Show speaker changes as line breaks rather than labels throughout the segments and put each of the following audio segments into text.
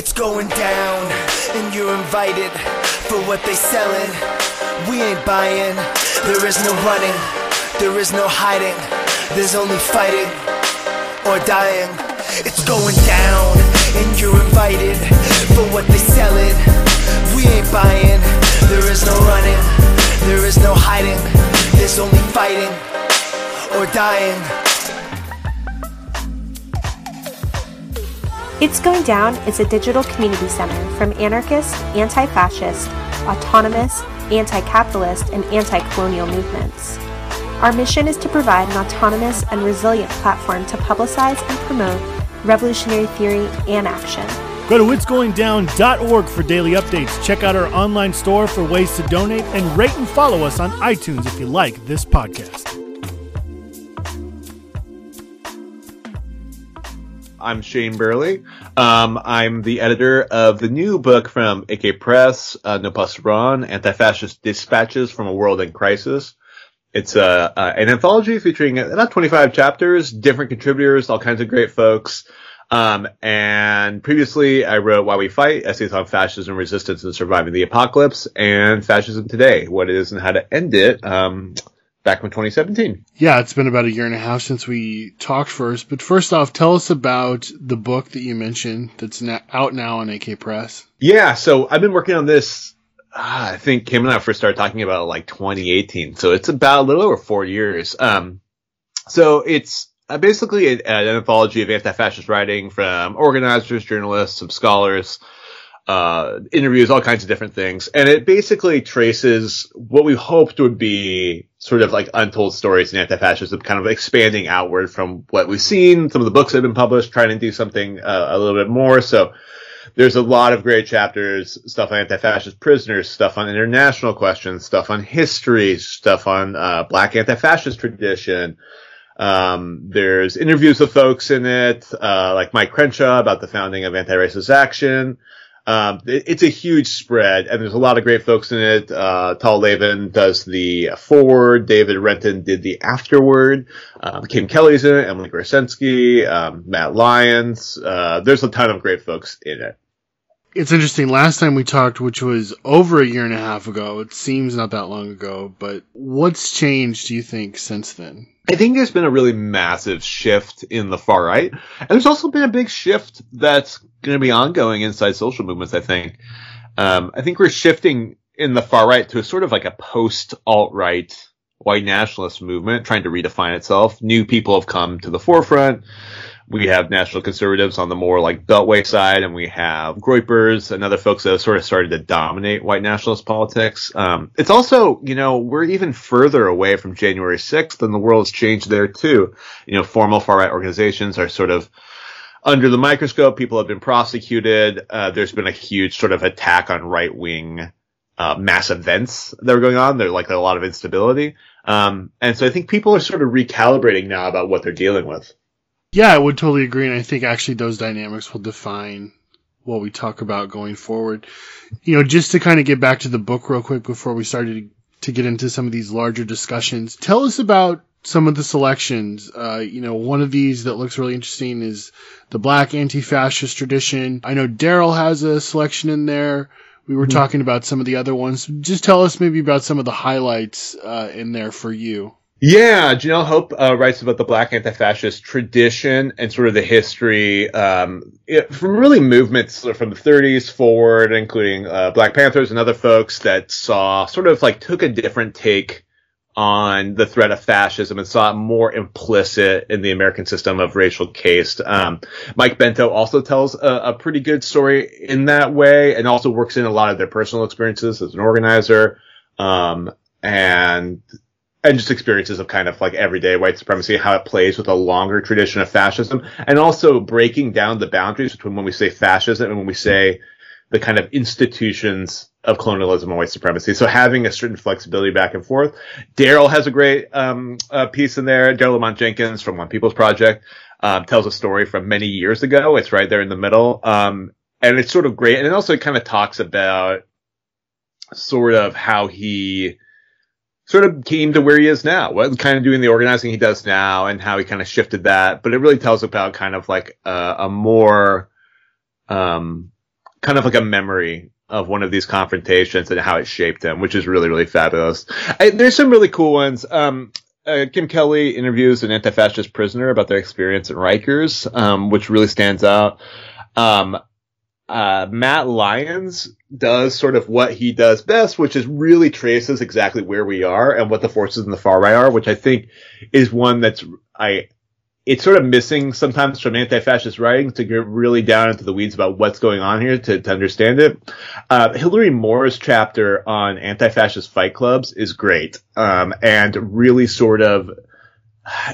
It's going down, and you're invited for what they selling. We ain't buying. There is no running, there is no hiding. There's only fighting or dying. It's going down, and you're invited for what they selling. We ain't buying. There is no running, there is no hiding. There's only fighting or dying.
It's Going Down is a digital community center from anarchist, anti fascist, autonomous, anti capitalist, and anti colonial movements. Our mission is to provide an autonomous and resilient platform to publicize and promote revolutionary theory and action.
Go to itsgoingdown.org for daily updates. Check out our online store for ways to donate and rate and follow us on iTunes if you like this podcast.
I'm Shane Burley. Um, I'm the editor of the new book from AK Press, uh, No Pasaran, Anti-Fascist Dispatches from a World in Crisis. It's uh, uh, an anthology featuring about 25 chapters, different contributors, all kinds of great folks. Um, and previously I wrote Why We Fight, essays on fascism, resistance, and surviving the apocalypse, and fascism today, what it is and how to end it. Um, back in 2017.
Yeah, it's been about a year and a half since we talked first. But first off, tell us about the book that you mentioned that's now, out now on AK Press.
Yeah, so I've been working on this. Uh, I think Kim and I first started talking about it like 2018, so it's about a little over four years. Um, so it's uh, basically an, an anthology of anti-fascist writing from organizers, journalists, some scholars, uh, interviews, all kinds of different things. And it basically traces what we hoped would be sort of like untold stories in anti-fascism, kind of expanding outward from what we've seen, some of the books that have been published, trying to do something uh, a little bit more. So there's a lot of great chapters, stuff on anti-fascist prisoners, stuff on international questions, stuff on history, stuff on uh, black anti-fascist tradition. Um, there's interviews with folks in it, uh, like Mike Crenshaw about the founding of Anti-Racist Action. Um, it, it's a huge spread, and there's a lot of great folks in it. Uh, Talia Lavin does the forward. David Renton did the afterward. Um, Kim Kelly's in it. Emily Gorcenski, um, Matt Lyons. Uh, there's a ton of great folks in it.
It's interesting. Last time we talked, which was over a year and a half ago, it seems not that long ago, but what's changed, do you think, since then?
I think there's been a really massive shift in the far right. And there's also been a big shift that's going to be ongoing inside social movements, I think. Um, I think we're shifting in the far right to a sort of like a post alt right white nationalist movement trying to redefine itself. New people have come to the forefront we have national conservatives on the more like beltway side, and we have Groypers and other folks that have sort of started to dominate white nationalist politics. Um, it's also, you know, we're even further away from January 6th, and the world has changed there too. You know, formal far right organizations are sort of under the microscope. People have been prosecuted. Uh, there's been a huge sort of attack on right wing uh, mass events that are going on. There's like a lot of instability. Um, and so I think people are sort of recalibrating now about what they're dealing with.
Yeah, I would totally agree, and I think actually those dynamics will define what we talk about going forward. You know, just to kind of get back to the book real quick before we started to get into some of these larger discussions, tell us about some of the selections. Uh, you know, one of these that looks really interesting is the black anti-fascist tradition. I know Daryl has a selection in there. We were mm-hmm. talking about some of the other ones. Just tell us maybe about some of the highlights uh, in there for you.
Yeah, Jeanelle Hope uh, writes about the black anti-fascist tradition and sort of the history um, it, from really movements from the 30s forward, including uh, Black Panthers and other folks that saw sort of like took a different take on the threat of fascism and saw it more implicit in the American system of racial caste. Um, Mike Bento also tells a, a, pretty good story in that way and also works in a lot of their personal experiences as an organizer. Um, and and just experiences of kind of like everyday white supremacy, how it plays with a longer tradition of fascism, and also breaking down the boundaries between when we say fascism and when we say the kind of institutions of colonialism and white supremacy. So having a certain flexibility back and forth. Daryl has a great um, uh, piece in there. Daryl Lamont Jenkins from One People's Project um, tells a story from many years ago. It's right there in the middle, um, and it's sort of great. And it also kind of talks about sort of how he sort of came to where he is now, what kind of doing the organizing he does now and how he kind of shifted that. But it really tells about kind of like a, a more, um, kind of like a memory of one of these confrontations and how it shaped him, which is really, really fabulous. I, there's some really cool ones. Um, uh, Kim Kelly interviews an anti-fascist prisoner about their experience in Rikers, um, which really stands out. Um, uh, Matt Lyons does sort of what he does best, which is really traces exactly where we are and what the forces in the far right are, which I think is one that's I it's sort of missing sometimes from anti-fascist writing to get really down into the weeds about what's going on here to, to understand it. Uh, Hilary Moore's chapter on anti-fascist fight clubs is great, um, and really sort of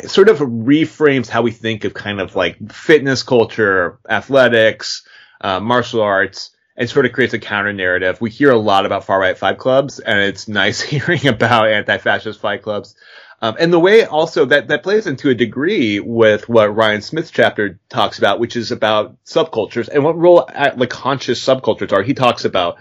sort of reframes how we think of kind of like fitness culture, athletics, uh, martial arts, and sort of creates a counter narrative. We hear a lot about far right fight clubs, and it's nice hearing about anti-fascist fight clubs. Um, and the way also that, that plays into a degree with what Ryan Smith's chapter talks about, which is about subcultures and what role like conscious subcultures are. He talks about,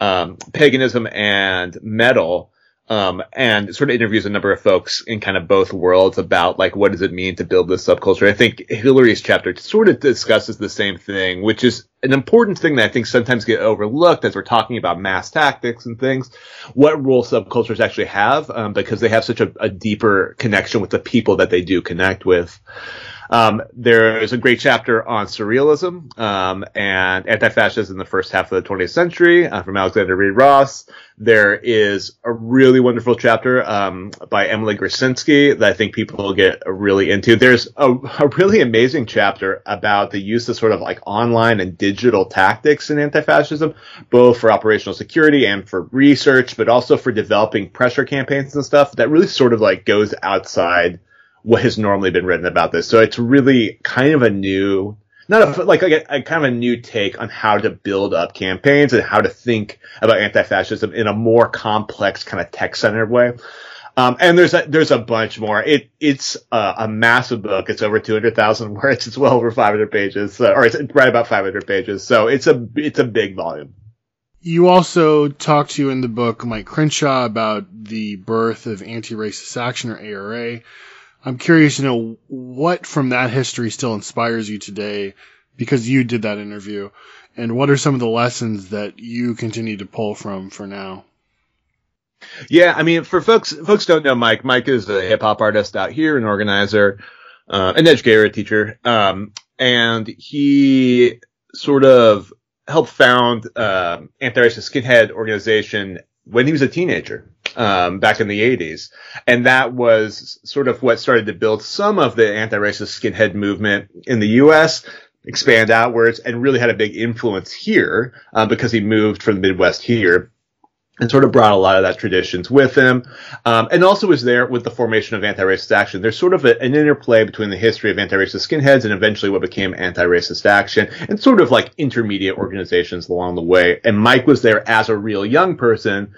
um, paganism and metal um, and sort of interviews a number of folks in kind of both worlds about like what does it mean to build this subculture. I think Hilary's chapter sort of discusses the same thing, which is an important thing that I think sometimes get overlooked as we're talking about mass tactics and things. What role subcultures actually have, um, because they have such a, a deeper connection with the people that they do connect with. Um, there is a great chapter on surrealism um, and anti-fascism in the first half of the 20th century uh, from Alexander Reid Ross. There is a really wonderful chapter um, by Emily Gorcenski that I think people will get really into. There's a, a, really amazing chapter about the use of sort of like online and digital tactics in anti-fascism, both for operational security and for research, but also for developing pressure campaigns and stuff that really sort of like goes outside what has normally been written about this. So it's really kind of a new, not a, like a, a, kind of a new take on how to build up campaigns and how to think about anti-fascism in a more complex kind of tech-centered way. Um, and there's a, there's a bunch more. It, it's a, a massive book. It's over 200,000 words. It's well over 500 pages, uh, or it's right about 500 pages. So it's a, it's a big volume.
You also talk to in the book Mike Crenshaw about the birth of Anti-Racist Action or ARA. I'm curious to know what from that history still inspires you today because you did that interview and what are some of the lessons that you continue to pull from for now?
Yeah, I mean, for folks, folks don't know Mike. Mike is a hip hop artist out here, an organizer, uh, an educator, a teacher, um, and he sort of helped found uh, anti-racist skinhead organization when he was a teenager um, back in the 80s. And that was sort of what started to build some of the anti-racist skinhead movement in the U.S., expand outwards, and really had a big influence here uh, because he moved from the Midwest here and sort of brought a lot of that traditions with him, um, and also was there with the formation of anti-racist action. There's sort of a, an interplay between the history of anti-racist skinheads and eventually what became anti-racist action, and sort of like intermediate organizations along the way. And Mike was there as a real young person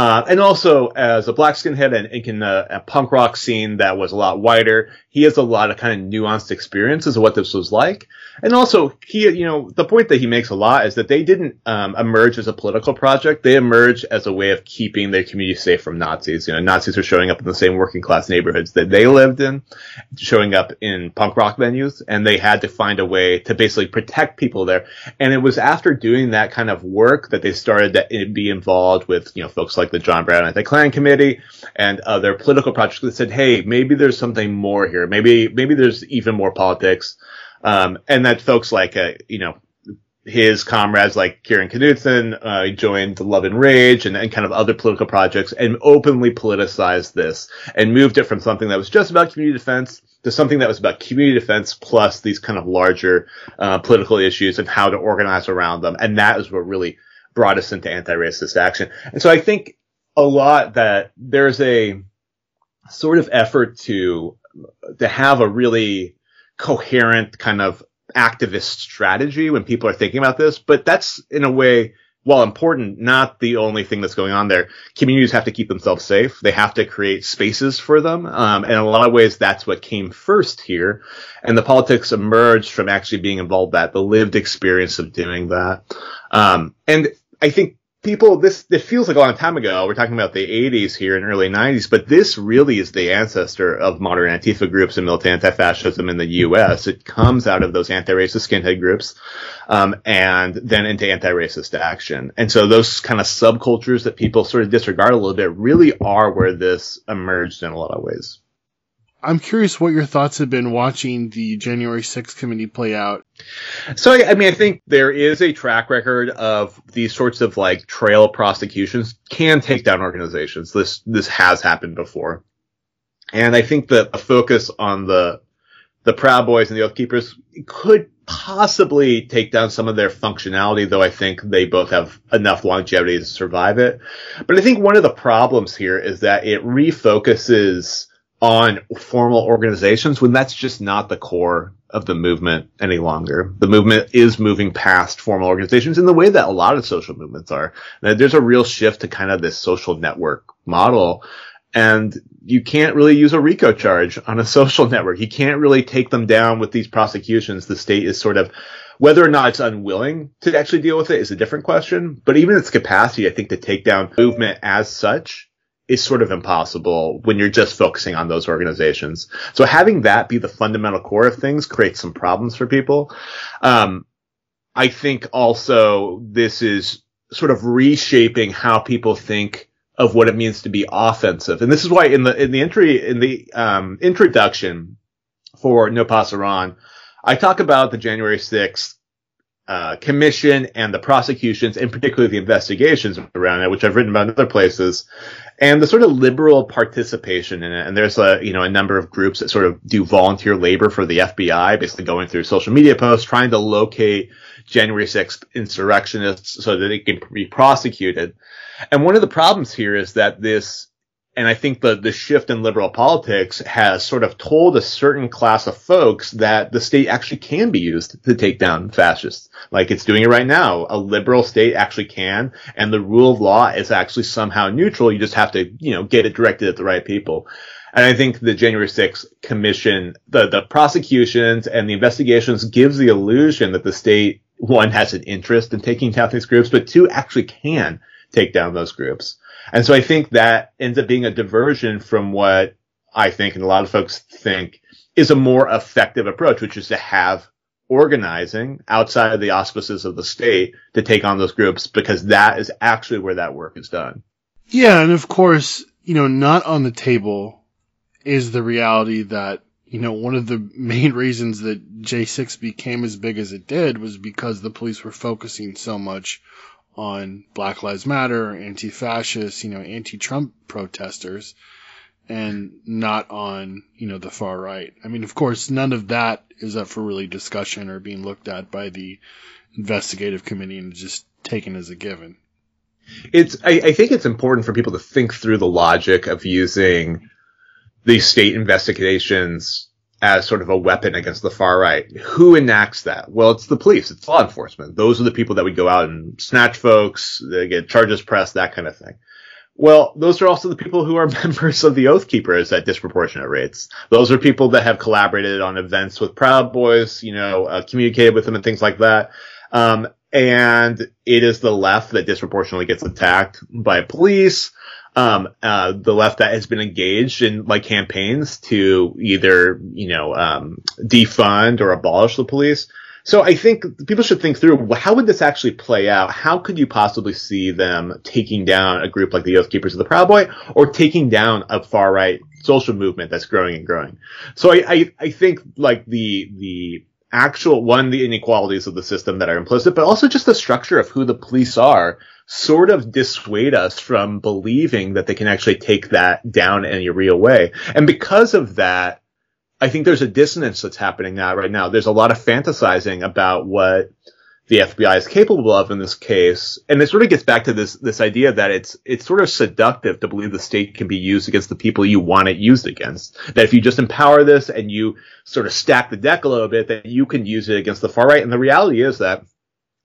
uh, and also as a black skinhead and, in a, a, punk rock scene that was a lot wider, he has a lot of kind of nuanced experiences of what this was like. And also, he, you know, the point that he makes a lot is that they didn't um, emerge as a political project. They emerged as a way of keeping their community safe from Nazis. You know, Nazis were showing up in the same working class neighborhoods that they lived in, showing up in punk rock venues, and they had to find a way to basically protect people there. And it was after doing that kind of work that they started to be involved with, you know, folks like the John Brown Anti-Klan Committee and other political projects that said, hey, maybe there's something more here. Maybe, maybe there's even more politics. Um, and that folks like, uh, you know, his comrades like Kieran Knutson, uh, joined the Love and Rage and, and kind of other political projects and openly politicized this and moved it from something that was just about community defense to something that was about community defense plus these kind of larger, uh, political issues and how to organize around them. And that is what really brought us into anti-racist action. And so I think a lot that there's a sort of effort to, to have a really coherent kind of activist strategy when people are thinking about this, but that's in a way, while important, not the only thing that's going on there. Communities have to keep themselves safe. They have to create spaces for them. Um, and in a lot of ways, that's what came first here. And the politics emerged from actually being involved that, the lived experience of doing that. Um, and I think people, this, it feels like a long time ago. We're talking about the 80s here and early 90s, but this really is the ancestor of modern Antifa groups and militant anti-fascism in the U.S. It comes out of those anti-racist skinhead groups, um, and then into anti-racist action. And so those kind of subcultures that people sort of disregard a little bit really are where this emerged in a lot of ways.
I'm curious what your thoughts have been watching the January 6th committee play out.
So, I mean, I think there is a track record of these sorts of like trail prosecutions can take down organizations. This, this has happened before. And I think that a focus on the, the Proud Boys and the Oath Keepers could possibly take down some of their functionality, though I think they both have enough longevity to survive it. But I think one of the problems here is that it refocuses on formal organizations when that's just not the core of the movement any longer. The movement is moving past formal organizations in the way that a lot of social movements are. There's a real shift to kind of this social network model. And you can't really use a RICO charge on a social network. You can't really take them down with these prosecutions. The state is sort of, whether or not it's unwilling to actually deal with it is a different question. But even its capacity, I think, to take down movement as such is sort of impossible when you're just focusing on those organizations. So having that be the fundamental core of things creates some problems for people. Um, I think also this is sort of reshaping how people think of what it means to be offensive. And this is why in the, in the entry, in the, um, introduction for No Pasaran, I talk about the January 6th uh, commission and the prosecutions, and particularly the investigations around it, which I've written about in other places, and the sort of liberal participation in it. And there's a you know a number of groups that sort of do volunteer labor for the FBI, basically going through social media posts, trying to locate January 6th insurrectionists so that they can be prosecuted. And one of the problems here is that this and I think the, the shift in liberal politics has sort of told a certain class of folks that the state actually can be used to take down fascists. Like it's doing it right now. A liberal state actually can, and the rule of law is actually somehow neutral. You just have to, you know, get it directed at the right people. And I think the January 6th commission, the, the prosecutions and the investigations gives the illusion that the state, one, has an interest in taking down these groups, but two, actually can take down those groups. And so I think that ends up being a diversion from what I think and a lot of folks think is a more effective approach, which is to have organizing outside of the auspices of the state to take on those groups because that is actually where that work is done.
Yeah. And of course, you know, not on the table is the reality that, you know, one of the main reasons that J6 became as big as it did was because the police were focusing so much on Black Lives Matter, anti-fascist, you know, anti-Trump protesters, and not on, you know, the far right. I mean, of course, none of that is up for really discussion or being looked at by the investigative committee and just taken as a given.
It's, I, I think it's important for people to think through the logic of using these state investigations as sort of a weapon against the far right. Who enacts that? Well, it's the police. It's law enforcement. Those are the people that would go out and snatch folks, they get charges pressed, that kind of thing. Well, those are also the people who are members of the Oath Keepers at disproportionate rates. Those are people that have collaborated on events with Proud Boys, you know, uh, communicated with them and things like that. Um, and it is the left that disproportionately gets attacked by police um, uh, the left that has been engaged in like campaigns to either, you know, um, defund or abolish the police. So I think people should think through how would this actually play out? How could you possibly see them taking down a group like the Oath Keepers of the Proud Boy or taking down a far right social movement that's growing and growing? So I, I, I think like the, the, actual one, the inequalities of the system that are implicit, but also just the structure of who the police are sort of dissuade us from believing that they can actually take that down in any real way. And because of that, I think there's a dissonance that's happening now right now. There's a lot of fantasizing about what the FBI is capable of in this case. And it sort of gets back to this, this idea that it's, it's sort of seductive to believe the state can be used against the people you want it used against. That if you just empower this and you sort of stack the deck a little bit, that you can use it against the far right. And the reality is that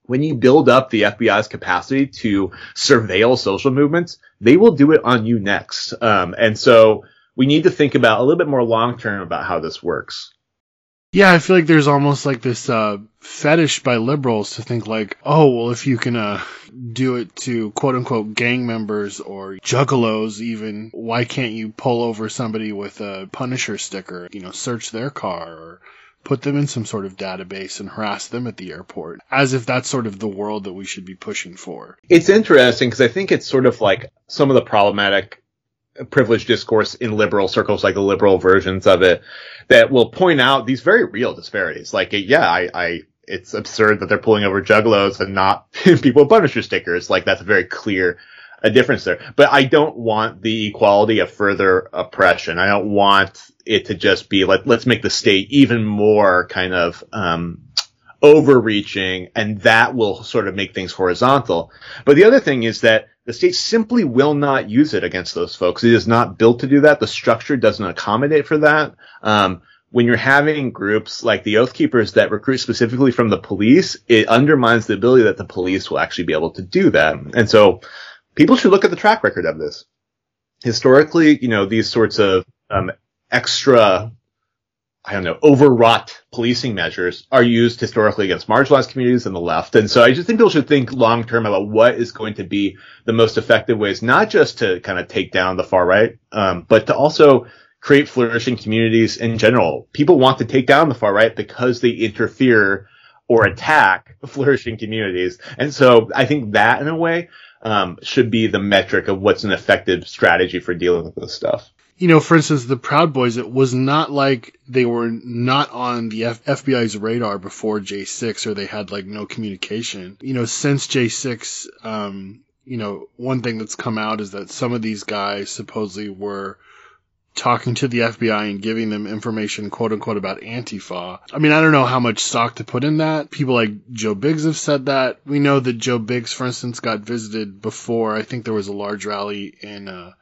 when you build up the FBI's capacity to surveil social movements, they will do it on you next. Um, and so we need to think about a little bit more long term about how this works.
Yeah, I feel like there's almost like this uh, fetish by liberals to think like, oh, well, if you can uh, do it to quote unquote gang members or juggalos, even, why can't you pull over somebody with a Punisher sticker? You know, search their car or put them in some sort of database and harass them at the airport, as if that's sort of the world that we should be pushing for.
It's interesting because I think it's sort of like some of the problematic privileged discourse in liberal circles, like the liberal versions of it, that will point out these very real disparities. Like, yeah, I, I it's absurd that they're pulling over juggalos and not people with Punisher stickers. Like, that's a very clear a difference there. But I don't want the equality of further oppression. I don't want it to just be like, let's make the state even more kind of, um, overreaching and that will sort of make things horizontal. But the other thing is that the state simply will not use it against those folks. It is not built to do that. The structure doesn't accommodate for that. Um, when you're having groups like the Oath Keepers that recruit specifically from the police, it undermines the ability that the police will actually be able to do that. And so people should look at the track record of this. Historically, you know, these sorts of um, extra I don't know, overwrought policing measures are used historically against marginalized communities and the left. And so I just think people should think long term about what is going to be the most effective ways, not just to kind of take down the far right, um, but to also create flourishing communities in general. People want to take down the far right because they interfere or attack flourishing communities. And so I think that in a way, um, should be the metric of what's an effective strategy for dealing with this stuff
you know, for instance, the Proud Boys, it was not like they were not on the F- FBI's radar before J6 or they had like no communication. You know, since J6, um, you know, one thing that's come out is that some of these guys supposedly were talking to the FBI and giving them information, quote unquote, about Antifa. I mean, I don't know how much stock to put in that. People like Joe Biggs have said that. We know that Joe Biggs, for instance, got visited before. I think there was a large rally in, uh,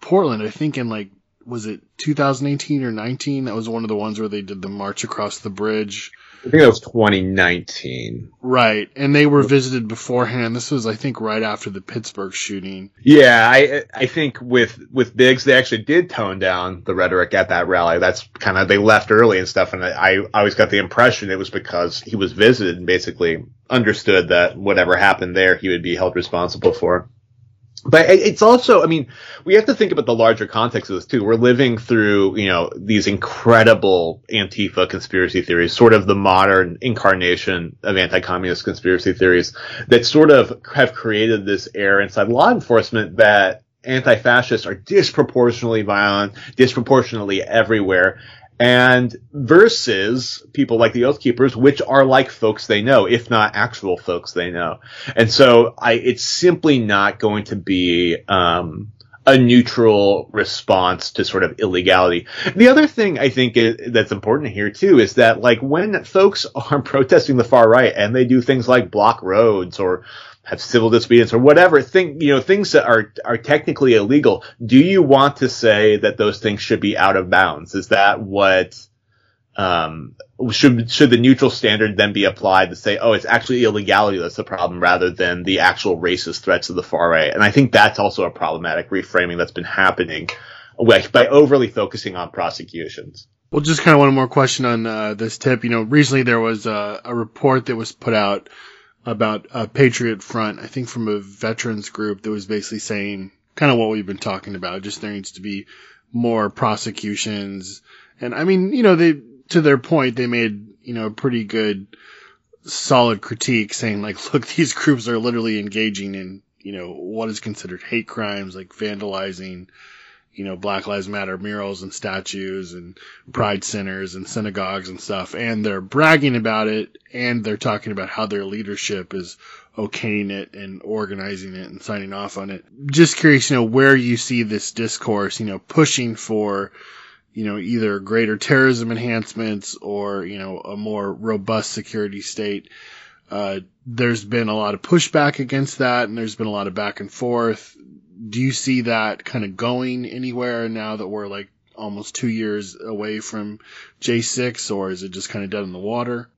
Portland, I think in like was it 2018 or 19? That was one of the ones where they did the march across the bridge.
I think that was 2019.
Right. And they were visited beforehand. This was, I think, right after the Pittsburgh shooting.
Yeah, I I think with with Biggs, they actually did tone down the rhetoric at that rally. That's kind of they left early and stuff, and I, I always got the impression it was because he was visited and basically understood that whatever happened there, he would be held responsible for but it's also, I mean, we have to think about the larger context of this too. We're living through, you know, these incredible Antifa conspiracy theories, sort of the modern incarnation of anti-communist conspiracy theories that sort of have created this air inside law enforcement that anti-fascists are disproportionately violent, disproportionately everywhere, and versus people like the Oath Keepers, which are like folks they know, if not actual folks they know. And so I, it's simply not going to be, um, a neutral response to sort of illegality. The other thing I think is, that's important here too is that like when folks are protesting the far right and they do things like block roads or have civil disobedience or whatever thing, you know, things that are, are technically illegal. Do you want to say that those things should be out of bounds? Is that what, um, should, should the neutral standard then be applied to say, oh, it's actually illegality that's the problem rather than the actual racist threats of the far right? And I think that's also a problematic reframing that's been happening by overly focusing on prosecutions.
Well, just kind of one more question on uh, this tip. You know, recently there was a, a report that was put out about a Patriot Front, I think from a veterans group that was basically saying kind of what we've been talking about. Just there needs to be more prosecutions. And I mean, you know, they, to their point, they made, you know, a pretty good, solid critique saying like, look, these groups are literally engaging in, you know, what is considered hate crimes, like vandalizing, you know, Black Lives Matter murals and statues and pride centers and synagogues and stuff. And they're bragging about it and they're talking about how their leadership is okaying it and organizing it and signing off on it. Just curious, you know, where you see this discourse, you know, pushing for, you know, either greater terrorism enhancements or, you know, a more robust security state. Uh, there's been a lot of pushback against that and there's been a lot of back and forth do you see that kind of going anywhere now that we're like almost two years away from J6, or is it just kind of dead in the water?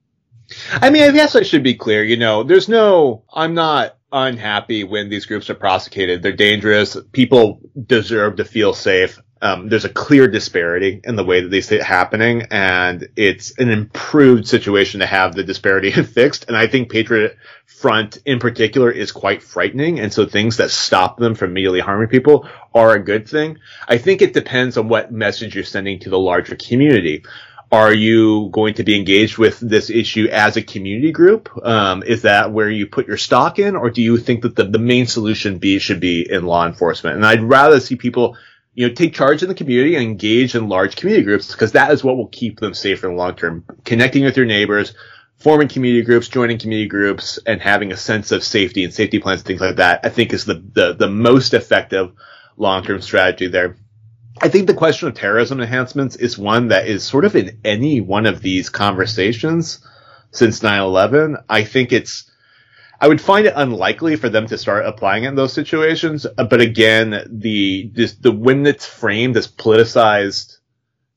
I mean, I guess I should be clear. You know, there's no, I'm not unhappy when these groups are prosecuted. They're dangerous. People deserve to feel safe. Um, there's a clear disparity in the way that they see it happening, and it's an improved situation to have the disparity fixed. And I think Patriot Front in particular is quite frightening, and so things that stop them from immediately harming people are a good thing. I think it depends on what message you're sending to the larger community. Are you going to be engaged with this issue as a community group? Um, is that where you put your stock in, or do you think that the, the main solution be should be in law enforcement? And I'd rather see people you know, take charge in the community and engage in large community groups because that is what will keep them safe in the long term. Connecting with your neighbors, forming community groups, joining community groups, and having a sense of safety and safety plans things like that, I think is the, the, the most effective long term strategy there. I think the question of terrorism enhancements is one that is sort of in any one of these conversations since 9-11. I think it's, I would find it unlikely for them to start applying it in those situations. But again, the, this, the when it's framed as politicized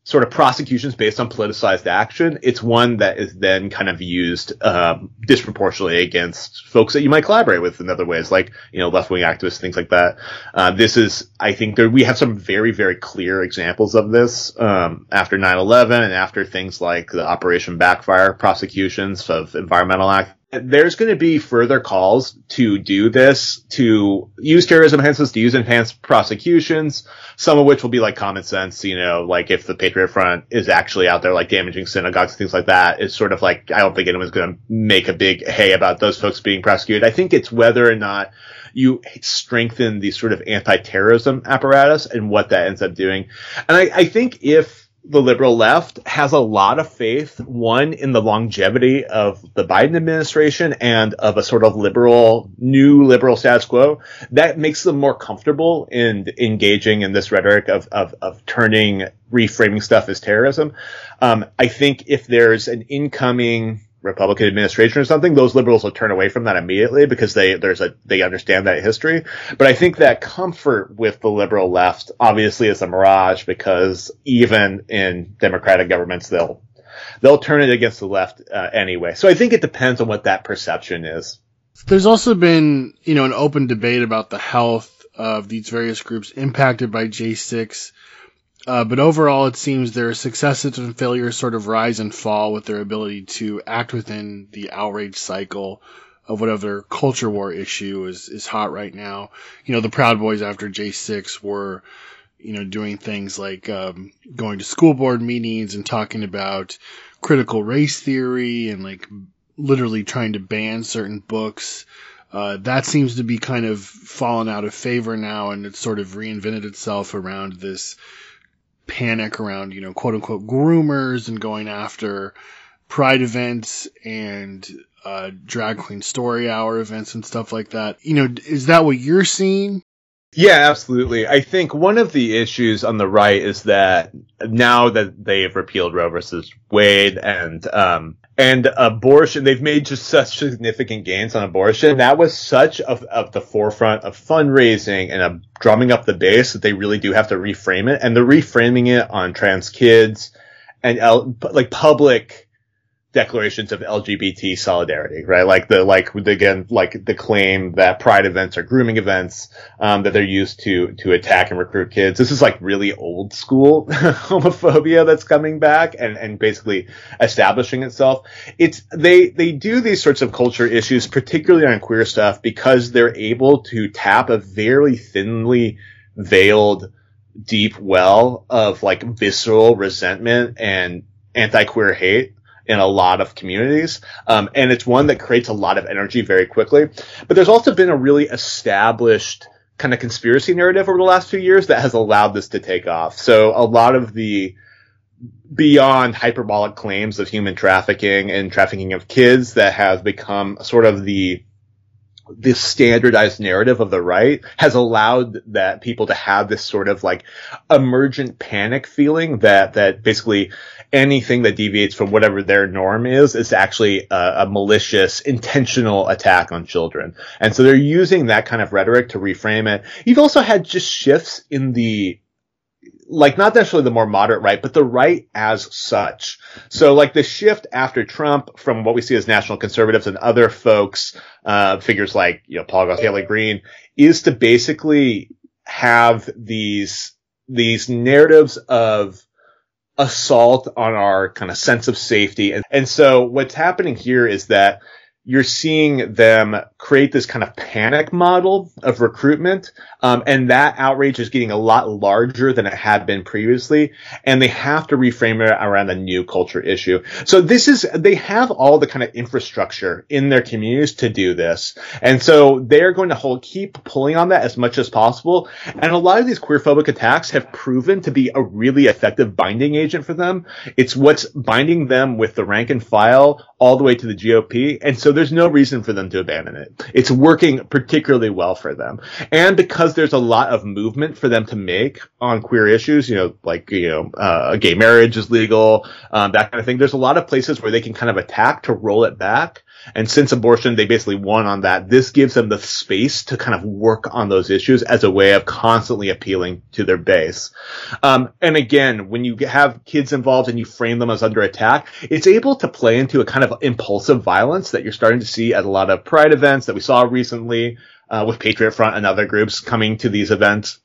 sort of prosecutions based on politicized action, it's one that is then kind of used um, disproportionately against folks that you might collaborate with in other ways, like you know left wing activists, things like that. Uh, this is, I think, there we have some very very clear examples of this um, after 9/11 and after things like the Operation Backfire prosecutions of environmental act there's going to be further calls to do this, to use terrorism enhancements, to use enhanced prosecutions, some of which will be like common sense, you know, like if the Patriot Front is actually out there like damaging synagogues, things like that, it's sort of like, I don't think anyone's going to make a big hay about those folks being prosecuted. I think it's whether or not you strengthen the sort of anti-terrorism apparatus and what that ends up doing. And I, I think if, the liberal left has a lot of faith, one, in the longevity of the Biden administration and of a sort of liberal, new liberal status quo. That makes them more comfortable in engaging in this rhetoric of, of, of turning, reframing stuff as terrorism. Um, I think if there's an incoming Republican administration or something, those liberals will turn away from that immediately because they there's a they understand that history. But I think that comfort with the liberal left obviously is a mirage because even in democratic governments they'll they'll turn it against the left uh, anyway. So I think it depends on what that perception is.
There's also been you know an open debate about the health of these various groups impacted by J6 uh, but overall, it seems their successes and failures sort of rise and fall with their ability to act within the outrage cycle of whatever culture war issue is, is hot right now. You know, the Proud Boys after J6 were, you know, doing things like um, going to school board meetings and talking about critical race theory and like literally trying to ban certain books. Uh, that seems to be kind of fallen out of favor now, and it's sort of reinvented itself around this panic around, you know, quote unquote groomers and going after pride events and uh, drag queen story hour events and stuff like that. You know, is that what you're seeing?
Yeah, absolutely. I think one of the issues on the right is that now that they have repealed Roe versus Wade and um, and abortion, they've made just such significant gains on abortion. That was such of, of the forefront of fundraising and of drumming up the base that they really do have to reframe it. And they're reframing it on trans kids and like public declarations of LGBT solidarity, right? Like the, like, again, like the claim that pride events are grooming events, um, that they're used to, to attack and recruit kids. This is like really old school homophobia that's coming back and, and basically establishing itself. It's, they, they do these sorts of culture issues, particularly on queer stuff, because they're able to tap a very thinly veiled, deep well of like visceral resentment and anti-queer hate in a lot of communities. Um, and it's one that creates a lot of energy very quickly. But there's also been a really established kind of conspiracy narrative over the last few years that has allowed this to take off. So a lot of the beyond hyperbolic claims of human trafficking and trafficking of kids that have become sort of the this standardized narrative of the right has allowed that people to have this sort of like emergent panic feeling that that basically anything that deviates from whatever their norm is is actually a, a, malicious, intentional attack on children. And so they're using that kind of rhetoric to reframe it. You've also had just shifts in the like not necessarily the more moderate right, but the right as such. So like the shift after Trump from what we see as national conservatives and other folks, uh, figures like, you know, Paul Haley Green is to basically have these these narratives of assault on our kind of sense of safety. And, and so what's happening here is that you're seeing them create this kind of panic model of recruitment. Um, and that outrage is getting a lot larger than it had been previously. And they have to reframe it around a new culture issue. So this is, they have all the kind of infrastructure in their communities to do this. And so they're going to hold, keep pulling on that as much as possible. And a lot of these queerphobic attacks have proven to be a really effective binding agent for them. It's what's binding them with the rank and file all the way to the GOP. And so there's no reason for them to abandon it. It's working particularly well for them. And because there's a lot of movement for them to make on queer issues, you know, like, you know, uh, gay marriage is legal, um, that kind of thing. There's a lot of places where they can kind of attack to roll it back. And since abortion, they basically won on that. This gives them the space to kind of work on those issues as a way of constantly appealing to their base. Um, and again, when you have kids involved and you frame them as under attack, it's able to play into a kind of impulsive violence that you're starting to see at a lot of pride events that we saw recently uh, with Patriot Front and other groups coming to these events,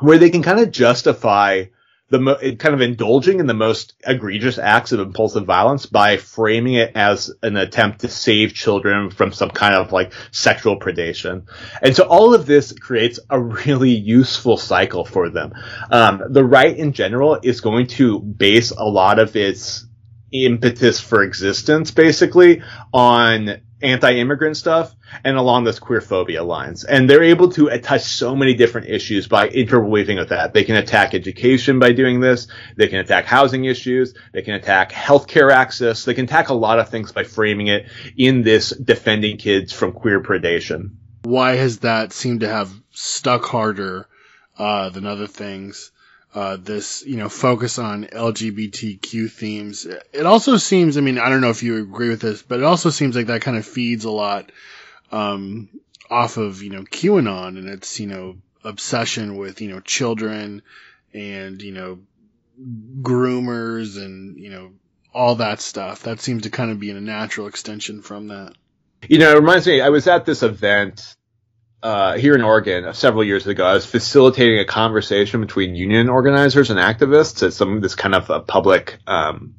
where they can kind of justify the mo- kind of indulging in the most egregious acts of impulsive violence by framing it as an attempt to save children from some kind of like sexual predation. And so all of this creates a really useful cycle for them. Um, the right in general is going to base a lot of its impetus for existence basically on anti-immigrant stuff and along those queer phobia lines. And they're able to touch so many different issues by interweaving with that. They can attack education by doing this. They can attack housing issues. They can attack healthcare access. They can attack a lot of things by framing it in this defending kids from queer predation.
Why has that seemed to have stuck harder uh, than other things? Uh, this, you know, focus on LGBTQ themes. It also seems, I mean, I don't know if you agree with this, but it also seems like that kind of feeds a lot, um, off of, you know, QAnon and its, you know, obsession with, you know, children and, you know, groomers and, you know, all that stuff. That seems to kind of be in a natural extension from that.
You know, it reminds me, I was at this event uh, here in Oregon several years ago, I was facilitating a conversation between union organizers and activists at some this kind of a public, um,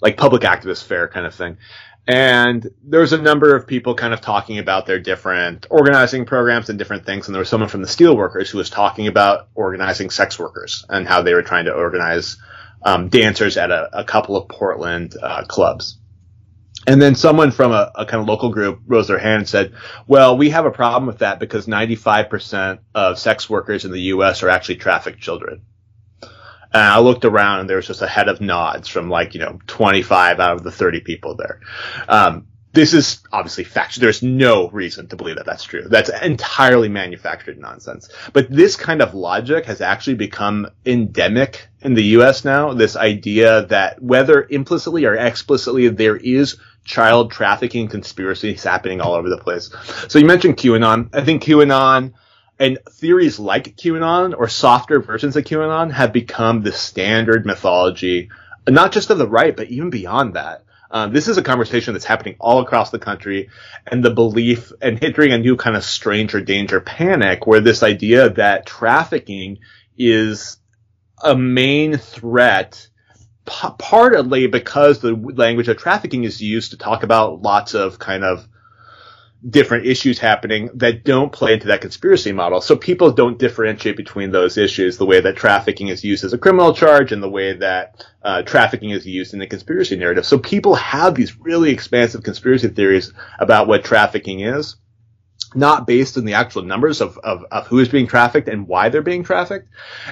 like public activist fair kind of thing. And there was a number of people kind of talking about their different organizing programs and different things. And there was someone from the steelworkers who was talking about organizing sex workers and how they were trying to organize um, dancers at a, a, couple of Portland uh, clubs. And then someone from a, a, kind of local group rose their hand and said, well, we have a problem with that because 95% of sex workers in the U.S. are actually trafficked children. And I looked around and there was just a head of nods from like, you know, 25 out of the 30 people there. Um, this is obviously fact. There's no reason to believe that that's true. That's entirely manufactured nonsense. But this kind of logic has actually become endemic in the U.S. now. This idea that whether implicitly or explicitly there is child trafficking conspiracies happening all over the place. So you mentioned QAnon. I think QAnon and theories like QAnon or softer versions of QAnon have become the standard mythology, not just of the right, but even beyond that. Um, this is a conversation that's happening all across the country, and the belief and hitting a new kind of stranger danger panic, where this idea that trafficking is a main threat p- partly because the language of trafficking is used to talk about lots of kind of different issues happening that don't play into that conspiracy model. So people don't differentiate between those issues, the way that trafficking is used as a criminal charge and the way that uh, trafficking is used in the conspiracy narrative. So people have these really expansive conspiracy theories about what trafficking is, not based on the actual numbers of, of, of who is being trafficked and why they're being trafficked.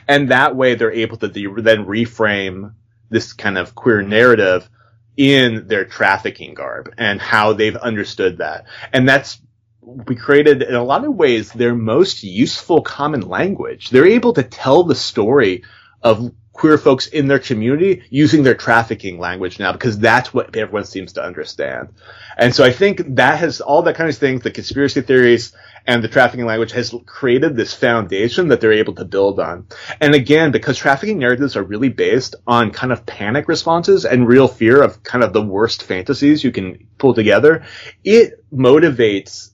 And that way they're able to de- then reframe this kind of queer narrative in their trafficking garb and how they've understood that. And that's we created in a lot of ways their most useful common language. They're able to tell the story of queer folks in their community using their trafficking language now because that's what everyone seems to understand. And so I think that has all that kind of things, the conspiracy theories and the trafficking language has created this foundation that they're able to build on. And again, because trafficking narratives are really based on kind of panic responses and real fear of kind of the worst fantasies you can pull together, it motivates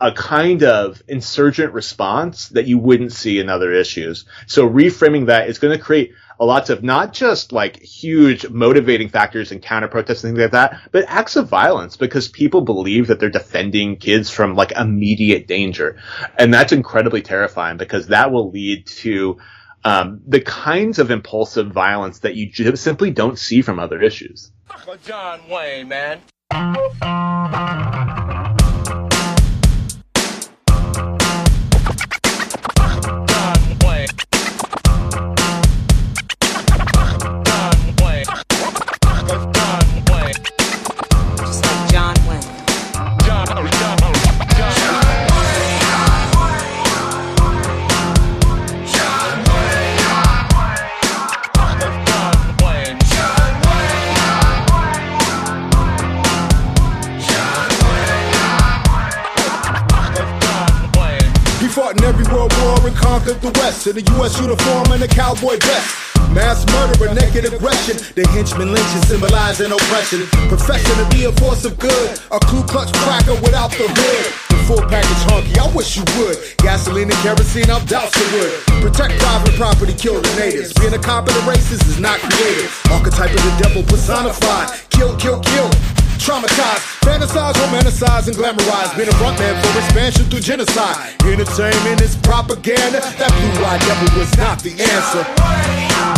a kind of insurgent response that you wouldn't see in other issues. So reframing that is going to create lots of not just like huge motivating factors and counter protests and things like that, but acts of violence because people believe that they're defending kids from like immediate danger. And that's incredibly terrifying because that will lead to um, the kinds of impulsive violence that you simply don't see from other issues.
John Wayne, man.
Conquered the West in a U.S. uniform and a cowboy vest. Mass murder naked aggression. The henchmen lynching symbolizing oppression. Profession to be a force of good. A Ku Klux cracker without the hood. The full package honky, I wish you would. Gasoline and kerosene, I'm doused wood. Protect private property, kill the natives. Being a cop of the races is not creative. Archetype of the devil personified. Kill, kill, kill. Traumatized, fantasize, romanticize, and glamorize. Being a front man for expansion through genocide. Entertainment is propaganda. That blue-eyed devil was not the answer.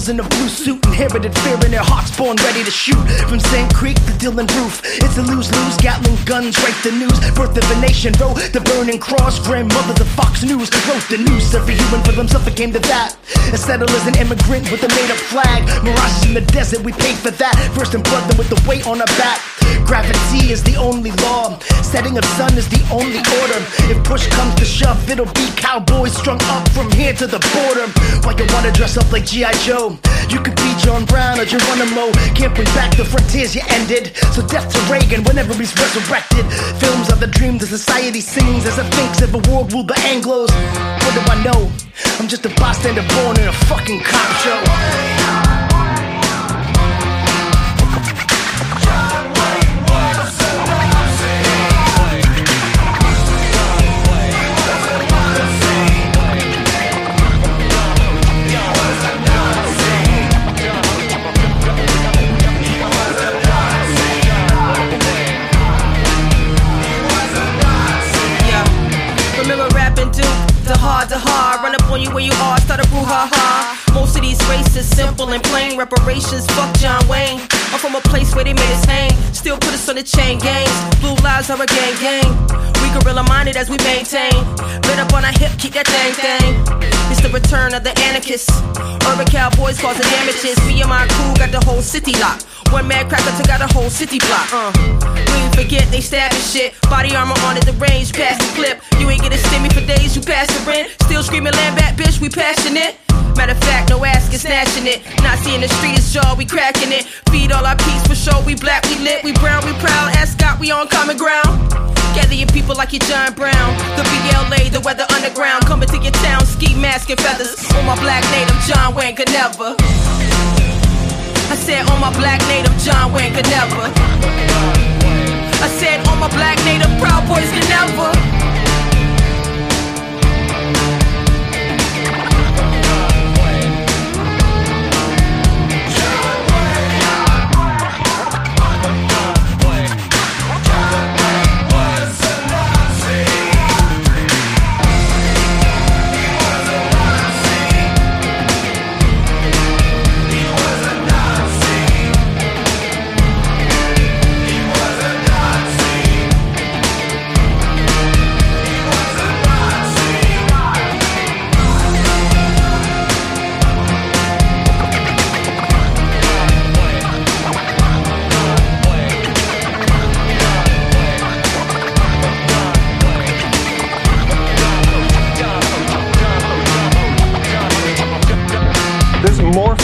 Devil's in a blue suit, inherited fear in their hearts, born ready to shoot. From Sand Creek to Dylann Roof, it's a lose-lose. Gatling guns, write the news. Birth of a nation, bro. The burning cross, grandmother, the Fox News wrote the news. Every human for themselves it came to that. A settler is an immigrant with a made-up flag. Mirages in the desert, we paid for that. First in blood, then with the weight on our back. Gravity is the only law. Setting of sun is the only order. If push comes to shove, it'll be cowboys strung up from here to the border. Why you wanna dress up like G.I. Joe? You could be John Brown or Geronimo. Can't bring back the frontiers you ended. So death to Reagan whenever he's resurrected. Films are the dream the society sings as it thinks of a world ruled by Anglos. What do I know? I'm just a bystander born in a fucking cop show.
You where you are, start a brouhaha. Most of these races simple and plain. Reparations, fuck John Wayne. I'm from a place where they made us hang. Still on the chain gangs. Blue lives are a gang gang. We gorilla minded as we maintain. Lit up on our hip, keep that thing thing. It's the return of the anarchists. Urban cowboys causing damages. Me and my crew got the whole city locked. One mad cracker took out a whole city block. Uh. We forget they stabbing shit. Body armor on at the range, past the clip. You ain't get a stimmy for days, you pass the rent. Still screaming land back, bitch, we passionate. Matter of fact, no asking, snatching it. Not seeing the street is jaw, we cracking it. Feed all our peace for sure, we black, we lit, we brown, we proud. Ascot, we on common ground. Gather your people like you John Brown. The BLA, the weather underground. Coming to your town, ski mask and feathers. On my black native, John Wayne could never. I said on my black native, John Wayne could never. I said on my black native, Proud Boys could never.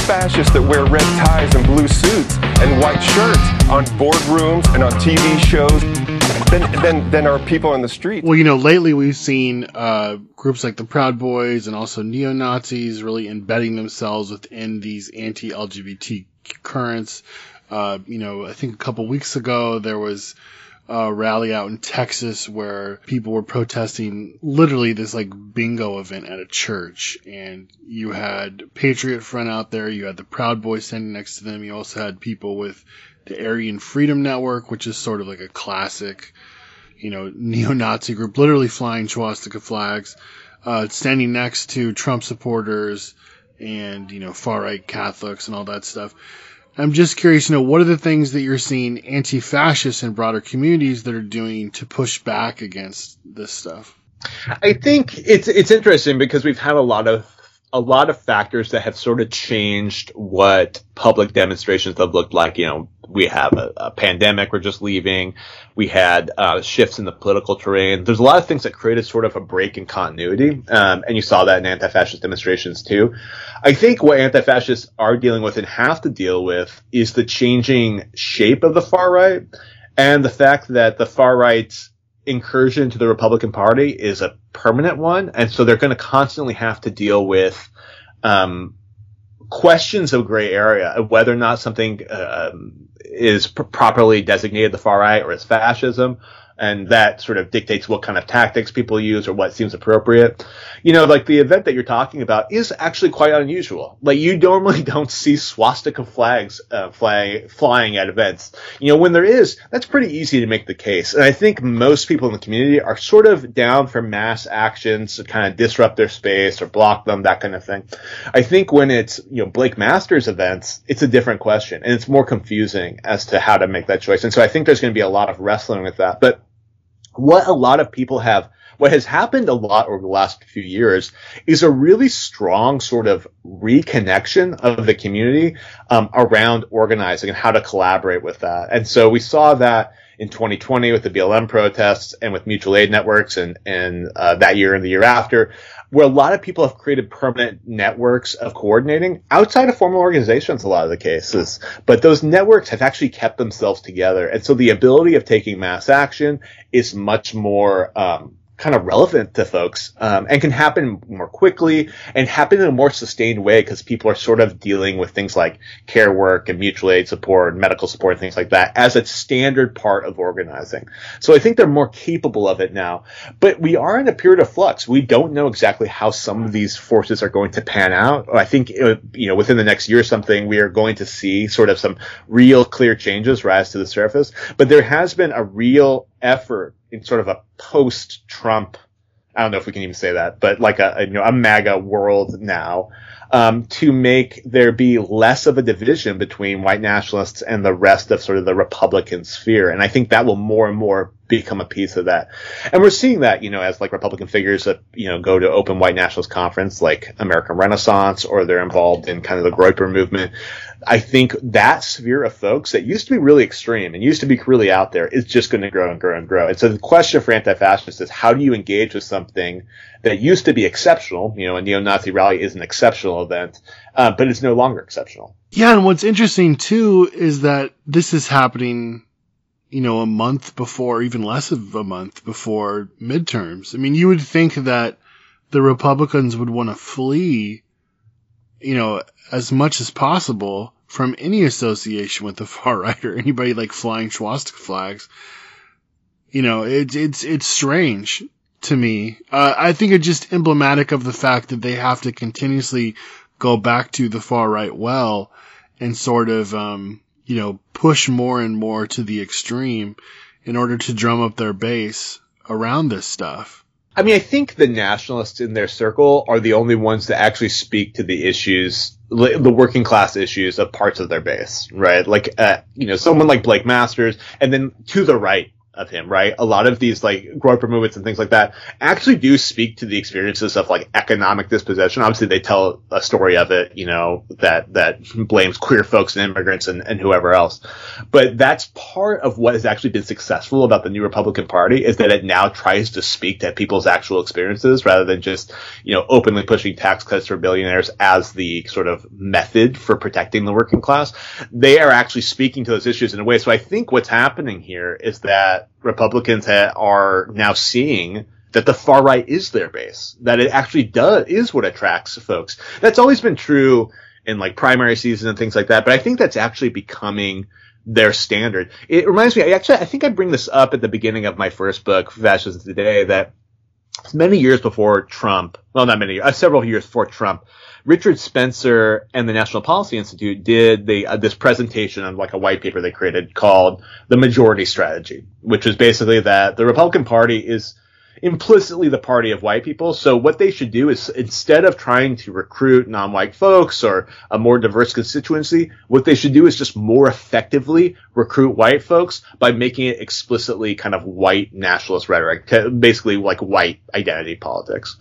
Fascists that wear red ties and blue suits and white shirts on boardrooms and on TV shows than, than, than are people in the street.
Well, you know, lately we've seen uh, groups like the Proud Boys and also neo Nazis really embedding themselves within these anti LGBT currents. Uh, you know, I think a couple weeks ago there was a rally out in Texas where people were protesting literally this like bingo event at a church. And you had Patriot Front out there, you had the Proud Boys standing next to them, you also had people with the Aryan Freedom Network, which is sort of like a classic, you know, neo-Nazi group, literally flying swastika flags, uh, standing next to Trump supporters and, you know, far-right Catholics and all that stuff. I'm just curious, to know, what are the things that you're seeing anti-fascists and broader communities that are doing to push back against this stuff?
I think it's it's interesting because we've had a lot of a lot of factors that have sort of changed what public demonstrations have looked like. You know, we have a, a pandemic we're just leaving. We had uh, shifts in the political terrain. There's a lot of things that created sort of a break in continuity, um, and you saw that in anti-fascist demonstrations too. I think what anti-fascists are dealing with and have to deal with is the changing shape of the far right, and the fact that the far right's incursion into the Republican Party is a permanent one, and so they're going to constantly have to deal with um, questions of gray area of whether or not something uh, is pr- properly designated the far right or as fascism. And that sort of dictates what kind of tactics people use or what seems appropriate. You know, like the event that you're talking about is actually quite unusual. Like you normally don't see swastika flags uh, fly, flying at events. You know, when there is, that's pretty easy to make the case. And I think most people in the community are sort of down for mass actions to kind of disrupt their space or block them, that kind of thing. I think when it's, you know, Blake Masters events, it's a different question and it's more confusing as to how to make that choice. And so I think there's going to be a lot of wrestling with that. But what a lot of people have what has happened a lot over the last few years is a really strong sort of reconnection of the community um, around organizing and how to collaborate with that. And so we saw that in 2020 with the BLM protests and with mutual aid networks and, and uh, that year and the year after, where a lot of people have created permanent networks of coordinating outside of formal organizations, a lot of the cases. But those networks have actually kept themselves together. And so the ability of taking mass action is much more, um, kind of relevant to folks um, and can happen more quickly and happen in a more sustained way because people are sort of dealing with things like care work and mutual aid support and medical support and things like that as a standard part of organizing. So I think they're more capable of it now. But we are in a period of flux. We don't know exactly how some of these forces are going to pan out. I think uh, you know within the next year or something we are going to see sort of some real clear changes rise to the surface. But there has been a real effort sort of a post Trump, I don't know if we can even say that, but like a, you know a MAGA world now, um, to make there be less of a division between white nationalists and the rest of sort of the Republican sphere. And I think that will more and more become a piece of that. And we're seeing that, you know, as like Republican figures that, you know, go to open white nationalist conference like American Renaissance or they're involved in kind of the Groyper movement. I think that sphere of folks that used to be really extreme and used to be really out there is just going to grow and grow and grow. And so the question for anti-fascists is how do you engage with something that used to be exceptional? You know, a neo-Nazi rally is an exceptional event, uh, but it's no longer exceptional.
Yeah, and what's interesting too is that this is happening, you know, a month before, even less of a month before midterms. I mean, you would think that the Republicans would want to flee, you know, as much as possible from any association with the far right or anybody like flying swastika flags. You know, it's it's it's strange to me. Uh, I think it's just emblematic of the fact that they have to continuously go back to the far right well and sort of um, you know push more and more to the extreme in order to drum up their base around this stuff.
I mean, I think the nationalists in their circle are the only ones that actually speak to the issues, the working class issues of parts of their base, right? Like, uh, you know, someone like Blake Masters, and then to the right, of him, right? A lot of these like Groyper movements and things like that actually do speak to the experiences of like economic dispossession. Obviously, they tell a story of it, you know, that that blames queer folks and immigrants and, and whoever else. But that's part of what has actually been successful about the new Republican Party is that it now tries to speak to people's actual experiences rather than just you know openly pushing tax cuts for billionaires as the sort of method for protecting the working class. They are actually speaking to those issues in a way. So I think what's happening here is that Republicans ha- are now seeing that the far right is their base, that it actually does, is what attracts folks. That's always been true in like primary season and things like that, but I think that's actually becoming their standard. It reminds me, I actually, I think I bring this up at the beginning of my first book, Fascism Today, that many years before Trump, well, not many, uh, several years before Trump, Richard Spencer and the National Policy Institute did the, uh, this presentation on like a white paper they created called the majority strategy, which is basically that the Republican Party is implicitly the party of white people. So what they should do is instead of trying to recruit non-white folks or a more diverse constituency, what they should do is just more effectively recruit white folks by making it explicitly kind of white nationalist rhetoric, basically like white identity politics.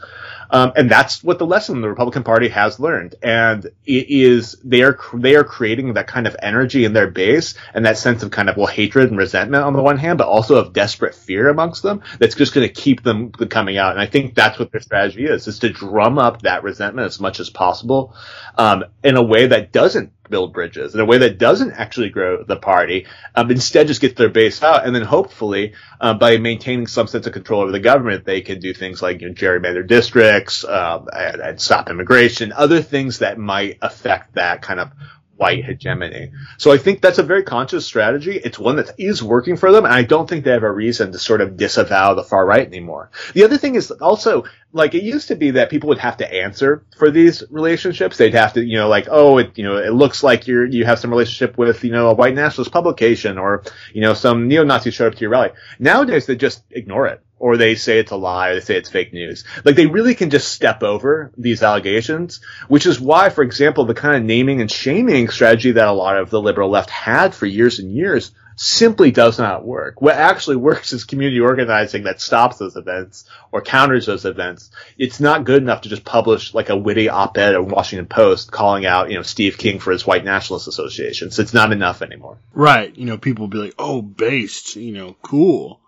Um, and that's what the lesson the Republican Party has learned. And it is, they are, they are creating that kind of energy in their base and that sense of kind of, well, hatred and resentment on the one hand, but also of desperate fear amongst them that's just going to keep them coming out. And I think that's what their strategy is, is to drum up that resentment as much as possible, um, in a way that doesn't build bridges in a way that doesn't actually grow the party. Um, instead, just get their base out, and then hopefully, uh, by maintaining some sense of control over the government, they can do things like you know, gerrymander districts um, and, and stop immigration, other things that might affect that kind of white hegemony. So I think that's a very conscious strategy. It's one that is working for them, and I don't think they have a reason to sort of disavow the far right anymore. The other thing is also like it used to be that people would have to answer for these relationships. They'd have to, you know, like, oh, it, you know, it looks like you're you have some relationship with, you know, a white nationalist publication or, you know, some neo-Nazi showed up to your rally. Nowadays, they just ignore it or they say it's a lie, or they say it's fake news. Like they really can just step over these allegations, which is why, for example, the kind of naming and shaming strategy that a lot of the liberal left had for years and years simply does not work. What actually works is community organizing that stops those events or counters those events. It's not good enough to just publish like a witty op-ed in Washington Post calling out, you know, Steve King for his white nationalist associations. It's not enough anymore.
Right. You know, people will be like, oh, based, you know, cool.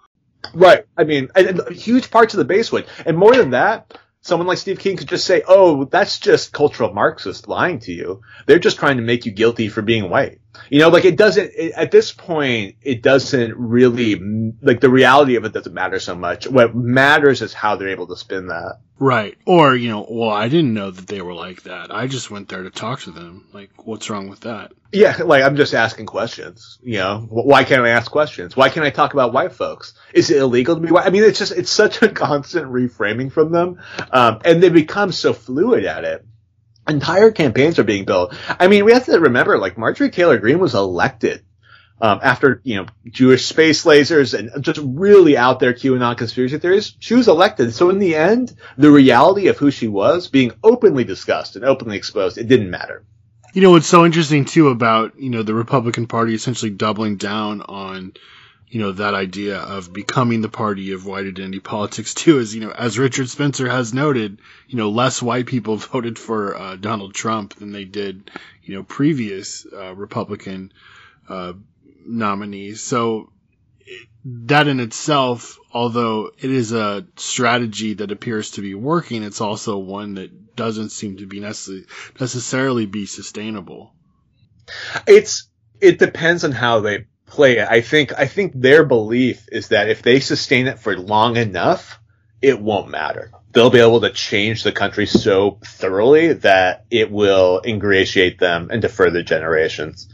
Right. I mean, and, and huge parts of the base would. And more than that, someone like Steve King could just say, "Oh, that's just cultural Marxists lying to you. They're just trying to make you guilty for being white." You know, like it doesn't it, at this point. It doesn't really like the reality of it doesn't matter so much. What matters is how they're able to spin that.
Right. Or you know, well, I didn't know that they were like that. I just went there to talk to them. Like, what's wrong with that?
Yeah, like I'm just asking questions. You know, why can't I ask questions? Why can't I talk about white folks? Is it illegal to be white? I mean, it's just it's such a constant reframing from them, um, and they become so fluid at it entire campaigns are being built. I mean, we have to remember, like Marjorie Taylor Greene was elected um, after you know Jewish space lasers and just really out there QAnon conspiracy theories. She was elected. So in the end, the reality of who she was being openly discussed and openly exposed, it didn't matter.
You know what's so interesting too about you know the Republican Party essentially doubling down on you know, that idea of becoming the party of white identity politics too is, you know, as Richard Spencer has noted, you know, less white people voted for uh, Donald Trump than they did, you know, previous uh, Republican uh, nominees. So that in itself, although it is a strategy that appears to be working, it's also one that doesn't seem to be necessarily necessarily be sustainable.
It's it depends on how they play it. I think I think their belief is that if they sustain it for long enough, it won't matter. They'll be able to change the country so thoroughly that it will ingratiate them into further generations.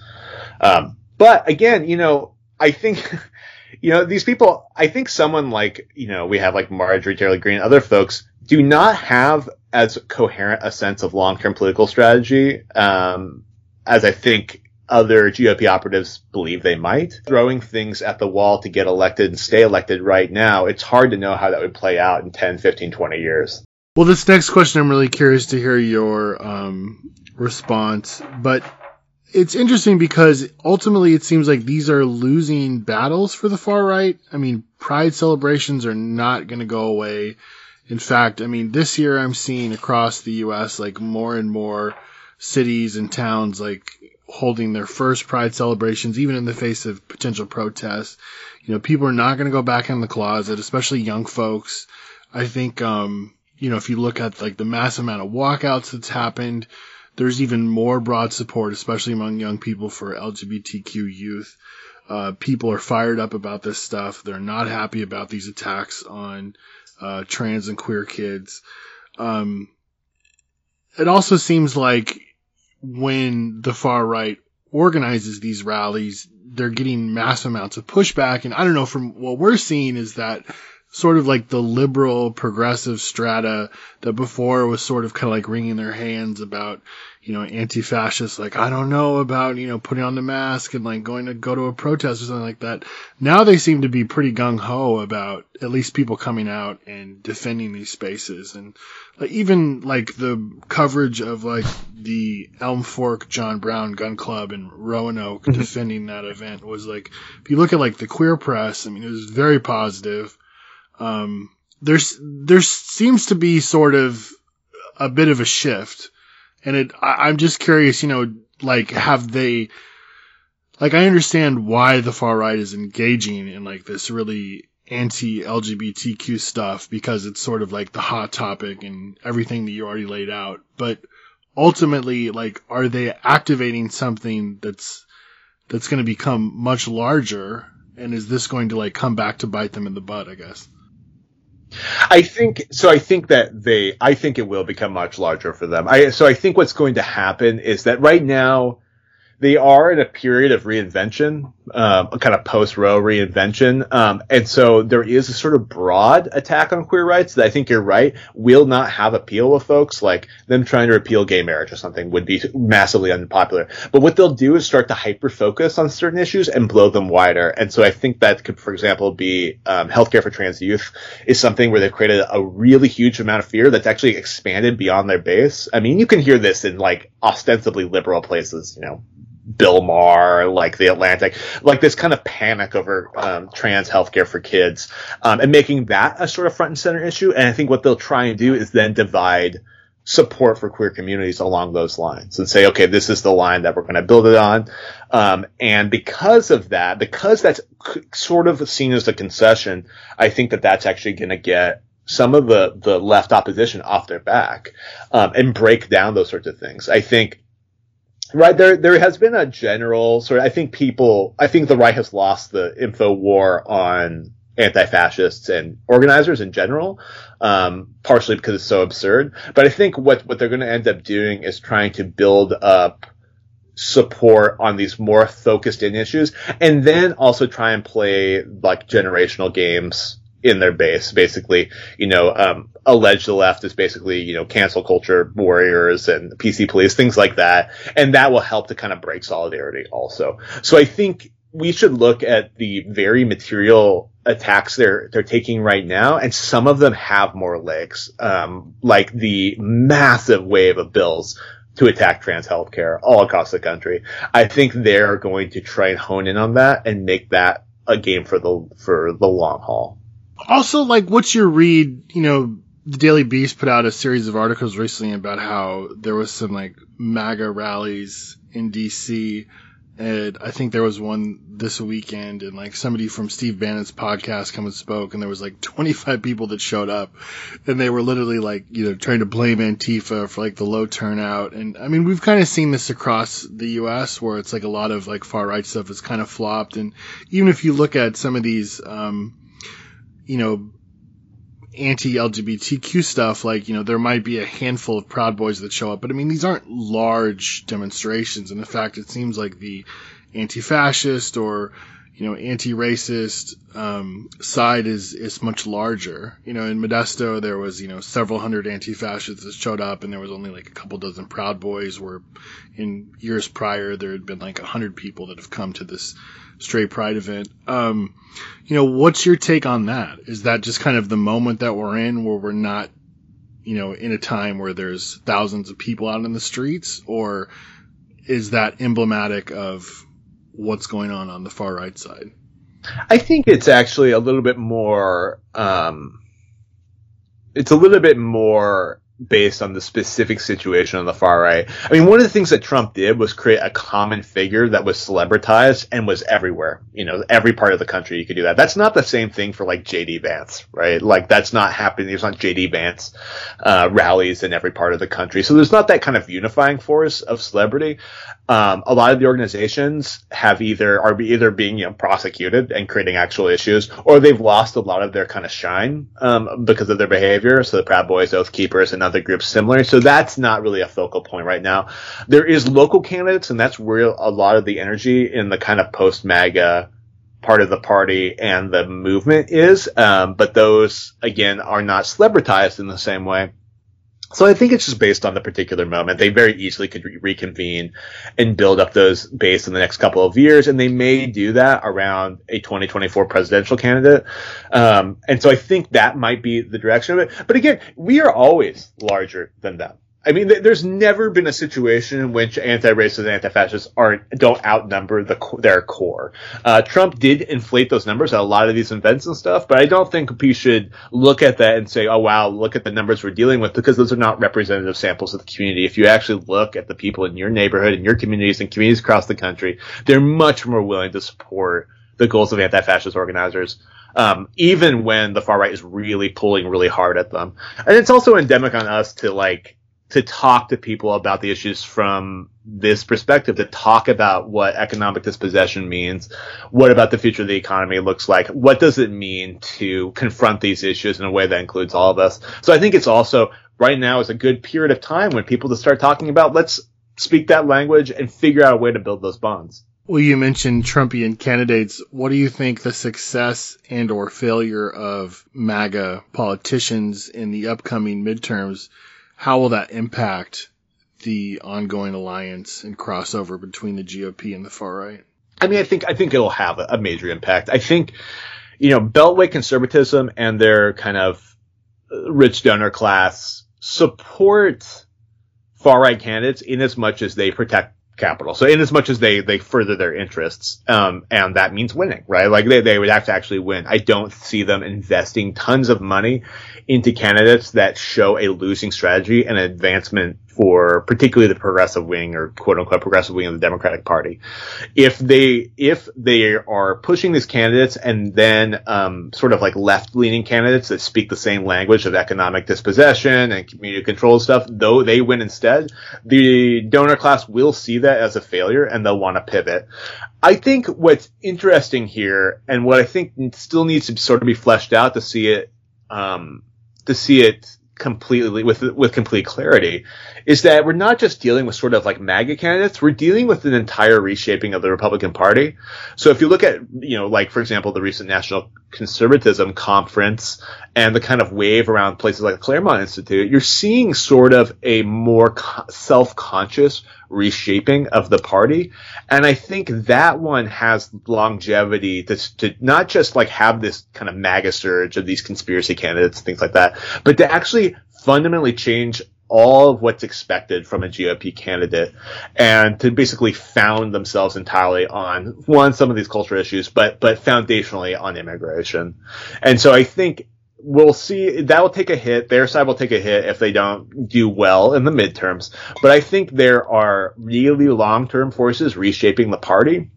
Um, but again, you know, I think, you know, these people, I think someone like, you know, we have like Marjorie Taylor Greene, and other folks do not have as coherent a sense of long-term political strategy, um, as I think other GOP operatives believe they might. Throwing things at the wall to get elected and stay elected right now, it's hard to know how that would play out in 10, 15, 20 years.
Well, this next question, I'm really curious to hear your um, response. But it's interesting because ultimately it seems like these are losing battles for the far right. I mean, pride celebrations are not going to go away. In fact, I mean, this year I'm seeing across the U.S. like more and more cities and towns like holding their first pride celebrations, even in the face of potential protests. You know, people are not going to go back in the closet, especially young folks. I think, um, you know, if you look at like the mass amount of walkouts that's happened, there's even more broad support, especially among young people for LGBTQ youth. Uh, people are fired up about this stuff. They're not happy about these attacks on uh, trans and queer kids. Um, it also seems like when the far right organizes these rallies, they're getting mass amounts of pushback. And I don't know, from what we're seeing is that sort of like the liberal progressive strata that before was sort of kind of like wringing their hands about, you know, anti-fascists, like, I don't know about, you know, putting on the mask and like going to go to a protest or something like that. Now they seem to be pretty gung ho about at least people coming out and defending these spaces. And like, even like the coverage of like the Elm Fork John Brown Gun Club in Roanoke mm-hmm. defending that event was like, if you look at like the queer press, I mean, it was very positive um, there's there seems to be sort of a bit of a shift, and it I, I'm just curious, you know, like have they like I understand why the far right is engaging in like this really anti-LGBTQ stuff because it's sort of like the hot topic and everything that you already laid out. But ultimately, like, are they activating something that's that's going to become much larger? And is this going to like come back to bite them in the butt? I guess.
I think so. I think that they. I think it will become much larger for them. I so I think what's going to happen is that right now they are in a period of reinvention, um, a kind of post Roe reinvention. Um, and so there is a sort of broad attack on queer rights that I think you're right will not have appeal with folks like them trying to repeal gay marriage or something would be massively unpopular. But what they'll do is start to hyper focus on certain issues and blow them wider. And so I think that could, for example, be, um, healthcare for trans youth is something where they've created a really huge amount of fear that's actually expanded beyond their base. I mean, you can hear this in like ostensibly liberal places, you know, Bill Maher, like the Atlantic, like this kind of panic over um, trans healthcare for kids, um, and making that a sort of front and center issue. And I think what they'll try and do is then divide support for queer communities along those lines and say, okay, this is the line that we're going to build it on. Um, and because of that, because that's sort of seen as a concession, I think that that's actually going to get some of the, the left opposition off their back, um, and break down those sorts of things. I think Right there, there has been a general sort. Of, I think people, I think the right has lost the info war on anti-fascists and organizers in general, um, partially because it's so absurd. But I think what what they're going to end up doing is trying to build up support on these more focused in issues, and then also try and play like generational games in their base. Basically, you know, um, allege the left is basically, you know, cancel culture warriors and PC police, things like that. And that will help to kind of break solidarity also. So I think we should look at the very material attacks they're they're taking right now, and some of them have more legs, um, like the massive wave of bills to attack trans healthcare all across the country. I think they're going to try and hone in on that and make that a game for the for the long haul.
Also, like, what's your read? You know, the Daily Beast put out a series of articles recently about how there was some like MAGA rallies in DC. And I think there was one this weekend and like somebody from Steve Bannon's podcast come and spoke and there was like 25 people that showed up and they were literally like, you know, trying to blame Antifa for like the low turnout. And I mean, we've kind of seen this across the U.S. where it's like a lot of like far right stuff has kind of flopped. And even if you look at some of these, um, you know, anti-LGBTQ stuff, like, you know, there might be a handful of Proud Boys that show up, but I mean, these aren't large demonstrations. And in fact, it seems like the anti-fascist or, you know, anti-racist, um, side is, is much larger. You know, in Modesto, there was, you know, several hundred anti-fascists that showed up and there was only like a couple dozen Proud Boys where in years prior, there had been like a hundred people that have come to this, straight pride event. Um, you know, what's your take on that? Is that just kind of the moment that we're in where we're not, you know, in a time where there's thousands of people out in the streets or is that emblematic of what's going on on the far right side?
I think it's actually a little bit more. Um, it's a little bit more based on the specific situation on the far right. I mean, one of the things that Trump did was create a common figure that was celebritized and was everywhere. You know, every part of the country you could do that. That's not the same thing for like JD Vance, right? Like that's not happening. There's not JD Vance uh, rallies in every part of the country. So there's not that kind of unifying force of celebrity. Um, a lot of the organizations have either are either being you know, prosecuted and creating actual issues, or they've lost a lot of their kind of shine um, because of their behavior. So the Proud Boys, Oath Keepers, and other groups similar. So that's not really a focal point right now. There is local candidates, and that's where a lot of the energy in the kind of post MAGA part of the party and the movement is. Um, but those again are not celebritized in the same way. So I think it's just based on the particular moment. They very easily could re- reconvene and build up those base in the next couple of years, and they may do that around a 2024 presidential candidate. Um, and so I think that might be the direction of it. But again, we are always larger than them. I mean, th- there's never been a situation in which anti-racists and anti-fascists aren't don't outnumber the their core. Uh, Trump did inflate those numbers at a lot of these events and stuff, but I don't think we should look at that and say, "Oh wow, look at the numbers we're dealing with," because those are not representative samples of the community. If you actually look at the people in your neighborhood, in your communities, and communities across the country, they're much more willing to support the goals of anti-fascist organizers. Um, even when the far right is really pulling really hard at them. And it's also endemic on us to like to talk to people about the issues from this perspective, to talk about what economic dispossession means, what about the future of the economy looks like, what does it mean to confront these issues in a way that includes all of us. So I think it's also right now is a good period of time when people to start talking about let's speak that language and figure out a way to build those bonds.
Well, you mentioned Trumpian candidates. What do you think the success and or failure of MAGA politicians in the upcoming midterms how will that impact the ongoing alliance and crossover between the GOP and the far right?
I mean, I think I think it'll have a major impact. I think, you know, Beltway conservatism and their kind of rich donor class support far right candidates in as much as they protect capital. So in as much as they, they further their interests, um, and that means winning, right? Like they, they would have to actually win. I don't see them investing tons of money into candidates that show a losing strategy and advancement for particularly the progressive wing or quote unquote progressive wing of the Democratic Party. If they if they are pushing these candidates and then um, sort of like left leaning candidates that speak the same language of economic dispossession and community control stuff, though they win instead, the donor class will see that as a failure and they'll want to pivot. I think what's interesting here and what I think still needs to sort of be fleshed out to see it um, to see it completely with with complete clarity is that we're not just dealing with sort of like MAGA candidates, we're dealing with an entire reshaping of the Republican Party. So if you look at, you know, like for example, the recent National Conservatism Conference and the kind of wave around places like the Claremont Institute, you're seeing sort of a more self-conscious reshaping of the party. And I think that one has longevity to, to not just like have this kind of MAGA surge of these conspiracy candidates, things like that, but to actually fundamentally change all of what's expected from a GOP candidate and to basically found themselves entirely on one, some of these cultural issues, but, but foundationally on immigration. And so I think we'll see that will take a hit. Their side will take a hit if they don't do well in the midterms. But I think there are really long term forces reshaping the party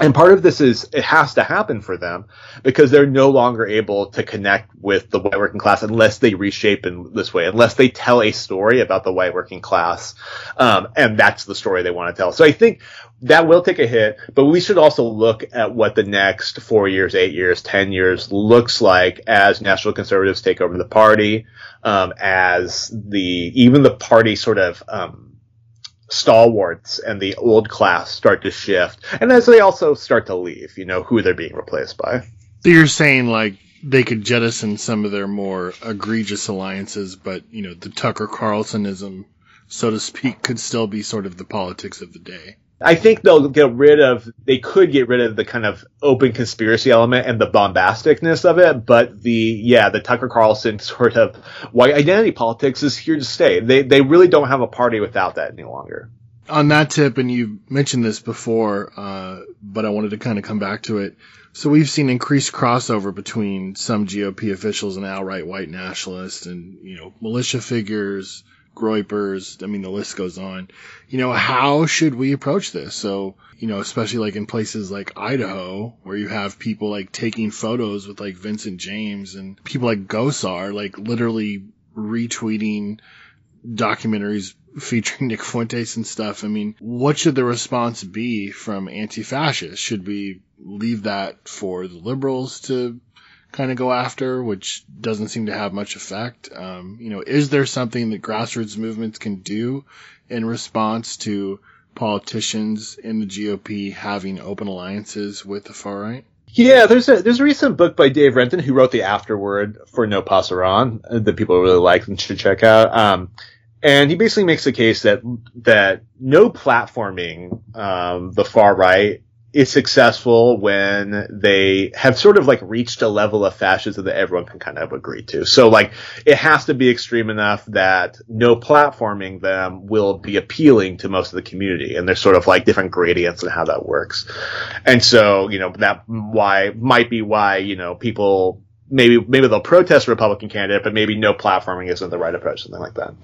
and part of this is it has to happen for them because they're no longer able to connect with the white working class unless they reshape in this way, unless they tell a story about the white working class. Um, and that's the story they want to tell. So I think that will take a hit, but we should also look at what the next four years, eight years, ten years looks like as national conservatives take over the party, um, as the, even the party sort of, um, stalwarts and the old class start to shift, and as they also start to leave, you know who they're being replaced by.
So you're saying like they could jettison some of their more egregious alliances, but you know the Tucker Carlsonism, so to speak, could still be sort of the politics of the day.
I think they'll get rid of, they could get rid of the kind of open conspiracy element and the bombasticness of it, but the, yeah, the Tucker Carlson sort of white identity politics is here to stay. They, they really don't have a party without that any longer.
on that tip, and you mentioned this before, uh, but I wanted to kind of come back to it. So we've seen increased crossover between some GOP officials and outright white nationalists, and you know militia figures, groypers. I mean, the list goes on. You know, how should we approach this? So you know, especially like in places like Idaho, where you have people like taking photos with like Vincent James and people like Gosar, like literally retweeting documentaries featuring Nick Fuentes and stuff. I mean, what should the response be from anti-fascists? Should we leave that for the liberals to kind of go after, which doesn't seem to have much effect? Um, you know, is there something that grassroots movements can do in response to politicians in the GOP having open alliances with the far right?
Yeah, there's a there's a recent book by Dave Renton who wrote the afterword for No Pasaran that people really like and should check out. Um, and he basically makes the case that that no platforming um, the far right is successful when they have sort of like reached a level of fascism that everyone can kind of agree to. So like it has to be extreme enough that no platforming them will be appealing to most of the community. And there's sort of like different gradients and how that works. And so, you know, that why might be why, you know, people maybe maybe they'll protest a Republican candidate, but maybe no platforming isn't the right approach, something like that.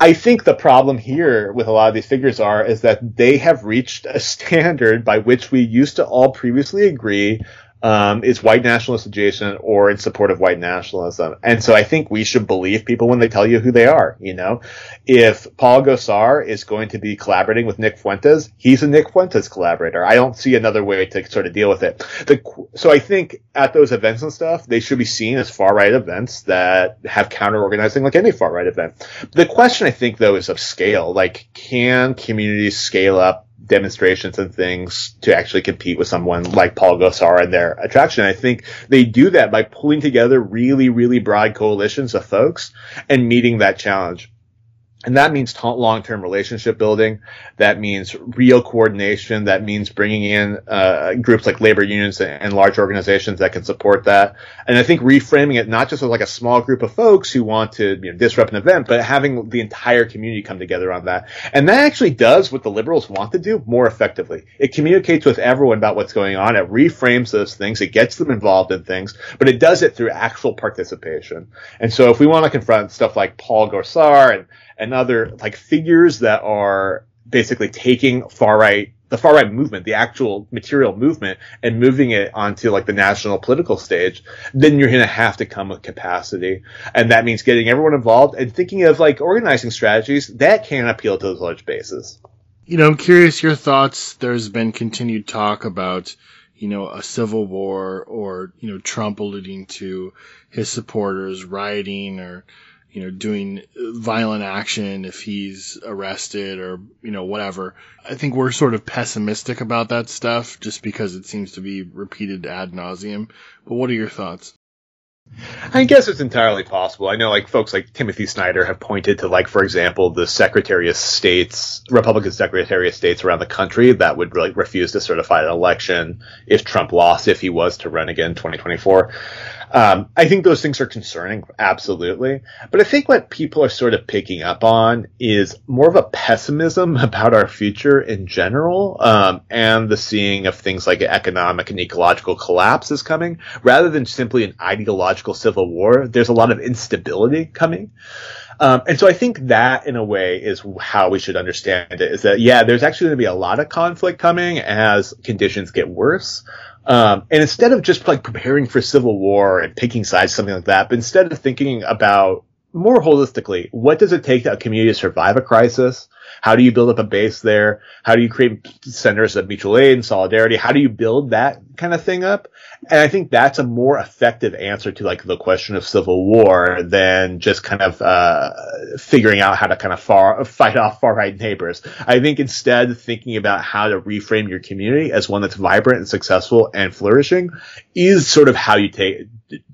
I think the problem here with a lot of these figures are is that they have reached a standard by which we used to all previously agree um, is white nationalist adjacent or in support of white nationalism. And so I think we should believe people when they tell you who they are. You know, if Paul Gosar is going to be collaborating with Nick Fuentes, he's a Nick Fuentes collaborator. I don't see another way to sort of deal with it. The, so I think at those events and stuff, they should be seen as far right events that have counter organizing like any far right event. The question I think though is of scale. Like, can communities scale up demonstrations and things to actually compete with someone like Paul Gosar and their attraction. I think they do that by pulling together really, really broad coalitions of folks and meeting that challenge. And that means long-term relationship building. That means real coordination. That means bringing in uh, groups like labor unions and large organizations that can support that. And I think reframing it not just as like a small group of folks who want to you know, disrupt an event, but having the entire community come together on that. And that actually does what the liberals want to do more effectively. It communicates with everyone about what's going on. It reframes those things. It gets them involved in things, but it does it through actual participation. And so if we want to confront stuff like Paul Gosar and and other like figures that are basically taking far right the far right movement, the actual material movement, and moving it onto like the national political stage, then you're going to have to come with capacity. And that means getting everyone involved and thinking of like organizing strategies that can appeal to those large bases.
You know, I'm curious your thoughts. There's been continued talk about, you know, a civil war or, you know, Trump alluding to his supporters rioting or, you know, doing violent action if he's arrested or, you know, whatever. I think we're sort of pessimistic about that stuff just because it seems to be repeated ad nauseum. But what are your thoughts?
I guess it's entirely possible. I know like folks like Timothy Snyder have pointed to like, for example, the Secretary of States, Republican Secretary of States around the country that would like refuse to certify an election if Trump lost, if he was to run again in 2024. Um, I think those things are concerning, absolutely. But I think what people are sort of picking up on is more of a pessimism about our future in general, um, and the seeing of things like economic and ecological collapse is coming, rather than simply an ideological civil war. There's a lot of instability coming. Um, and so I think that in a way is how we should understand it is that, yeah, there's actually going to be a lot of conflict coming as conditions get worse. Um, and instead of just like preparing for civil war and picking sides, something like that, but instead of thinking about more holistically, what does it take to a community to survive a crisis? How do you build up a base there? How do you create centers of mutual aid and solidarity? How do you build that kind of thing up? And I think that's a more effective answer to like the question of civil war than just kind of uh, figuring out how to kind of far, fight off far right neighbors. I think instead thinking about how to reframe your community as one that's vibrant and successful and flourishing is sort of how you take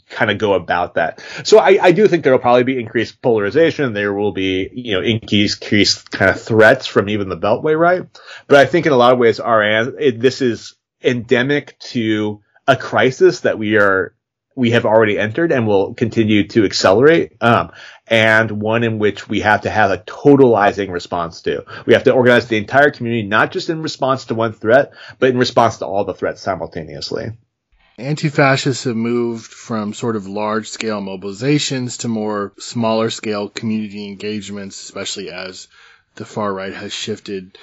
kind of go about that. So I, I do think there will probably be increased polarization. There will be, you know, increased kind of threats from even the Beltway right. But I think in a lot of ways, our, it, this is endemic to a crisis that we are we have already entered and will continue to accelerate, um, and one in which we have to have a totalizing response to. We have to organize the entire community, not just in response to one threat, but in response to all the threats simultaneously.
Anti-fascists have moved from sort of large scale mobilizations to more smaller scale community engagements, especially as the far right has shifted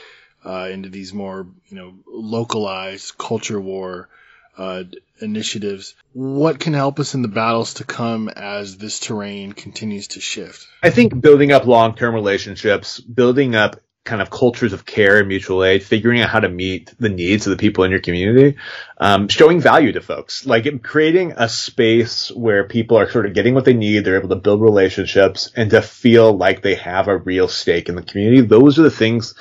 uh, into these more, you know, localized culture war uh, initiatives. What can help us in the battles to come as this terrain continues to shift?
I think building up long-term relationships, building up kind of cultures of care and mutual aid, figuring out how to meet the needs of the people in your community, um, showing value to folks, like creating a space where people are sort of getting what they need, they're able to build relationships and to feel like they have a real stake in the community. Those are the things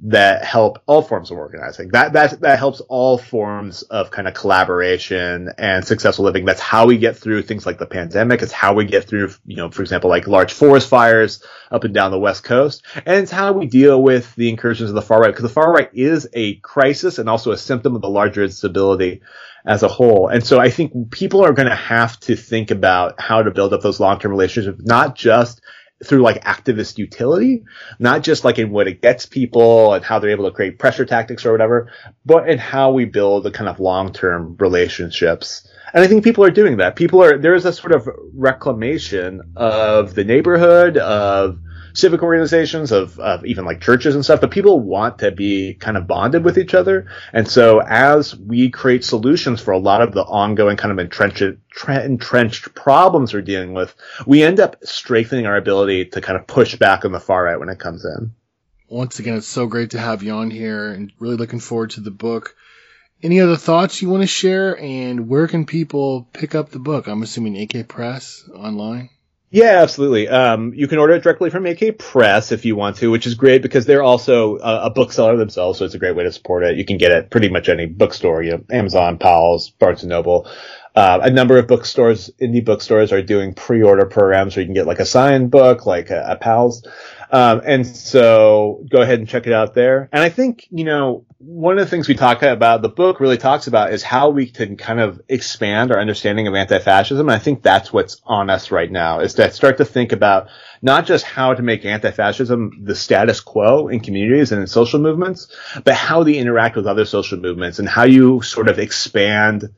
that help all forms of organizing. That that that helps all forms of kind of collaboration and successful living. That's how we get through things like the pandemic. It's how we get through, you know, for example, like large forest fires up and down the west coast, and it's how we deal with the incursions of the far right because the far right is a crisis and also a symptom of the larger instability as a whole. And so I think people are going to have to think about how to build up those long-term relationships, not just through like activist utility, not just like in what it gets people and how they're able to create pressure tactics or whatever, but in how we build the kind of long-term relationships. And I think people are doing that. People are, there is a sort of reclamation of the neighborhood, of civic organizations, of, of even like churches and stuff, but people want to be kind of bonded with each other. And so as we create solutions for a lot of the ongoing kind of entrenched, entrenched problems we're dealing with, we end up strengthening our ability to kind of push back on the far right when it comes in.
Once again, it's so great to have you on here and really looking forward to the book. Any other thoughts you want to share and where can people pick up the book? I'm assuming AK Press online.
Yeah, absolutely. Um, you can order it directly from AK Press if you want to, which is great because they're also a, a, bookseller themselves, so it's a great way to support it. You can get it pretty much any bookstore, you know, Amazon, Powell's, Barnes and Noble. Uh, a number of bookstores, indie bookstores, are doing pre-order programs where you can get like a signed book, like a, a Powell's. Um, and so go ahead and check it out there. And I think, you know, one of the things we talk about, the book really talks about is how we can kind of expand our understanding of anti-fascism. And I think that's what's on us right now is to start to think about not just how to make anti-fascism the status quo in communities and in social movements, but how they interact with other social movements and how you sort of expand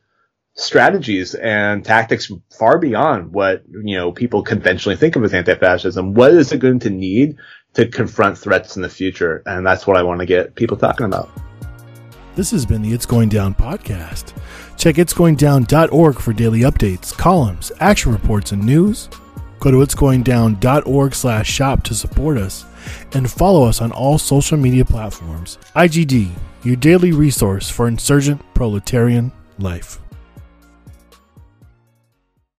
strategies and tactics far beyond what you know people conventionally think of as anti-fascism. What is it going to need to confront threats in the future? And that's what I want to get people talking about.
This has been the It's Going Down podcast. Check itsgoingdown.org for daily updates, columns, action reports, and news. Go to itsgoingdown.org slash shop to support us and follow us on all social media platforms. IGD, your daily resource for insurgent proletarian life.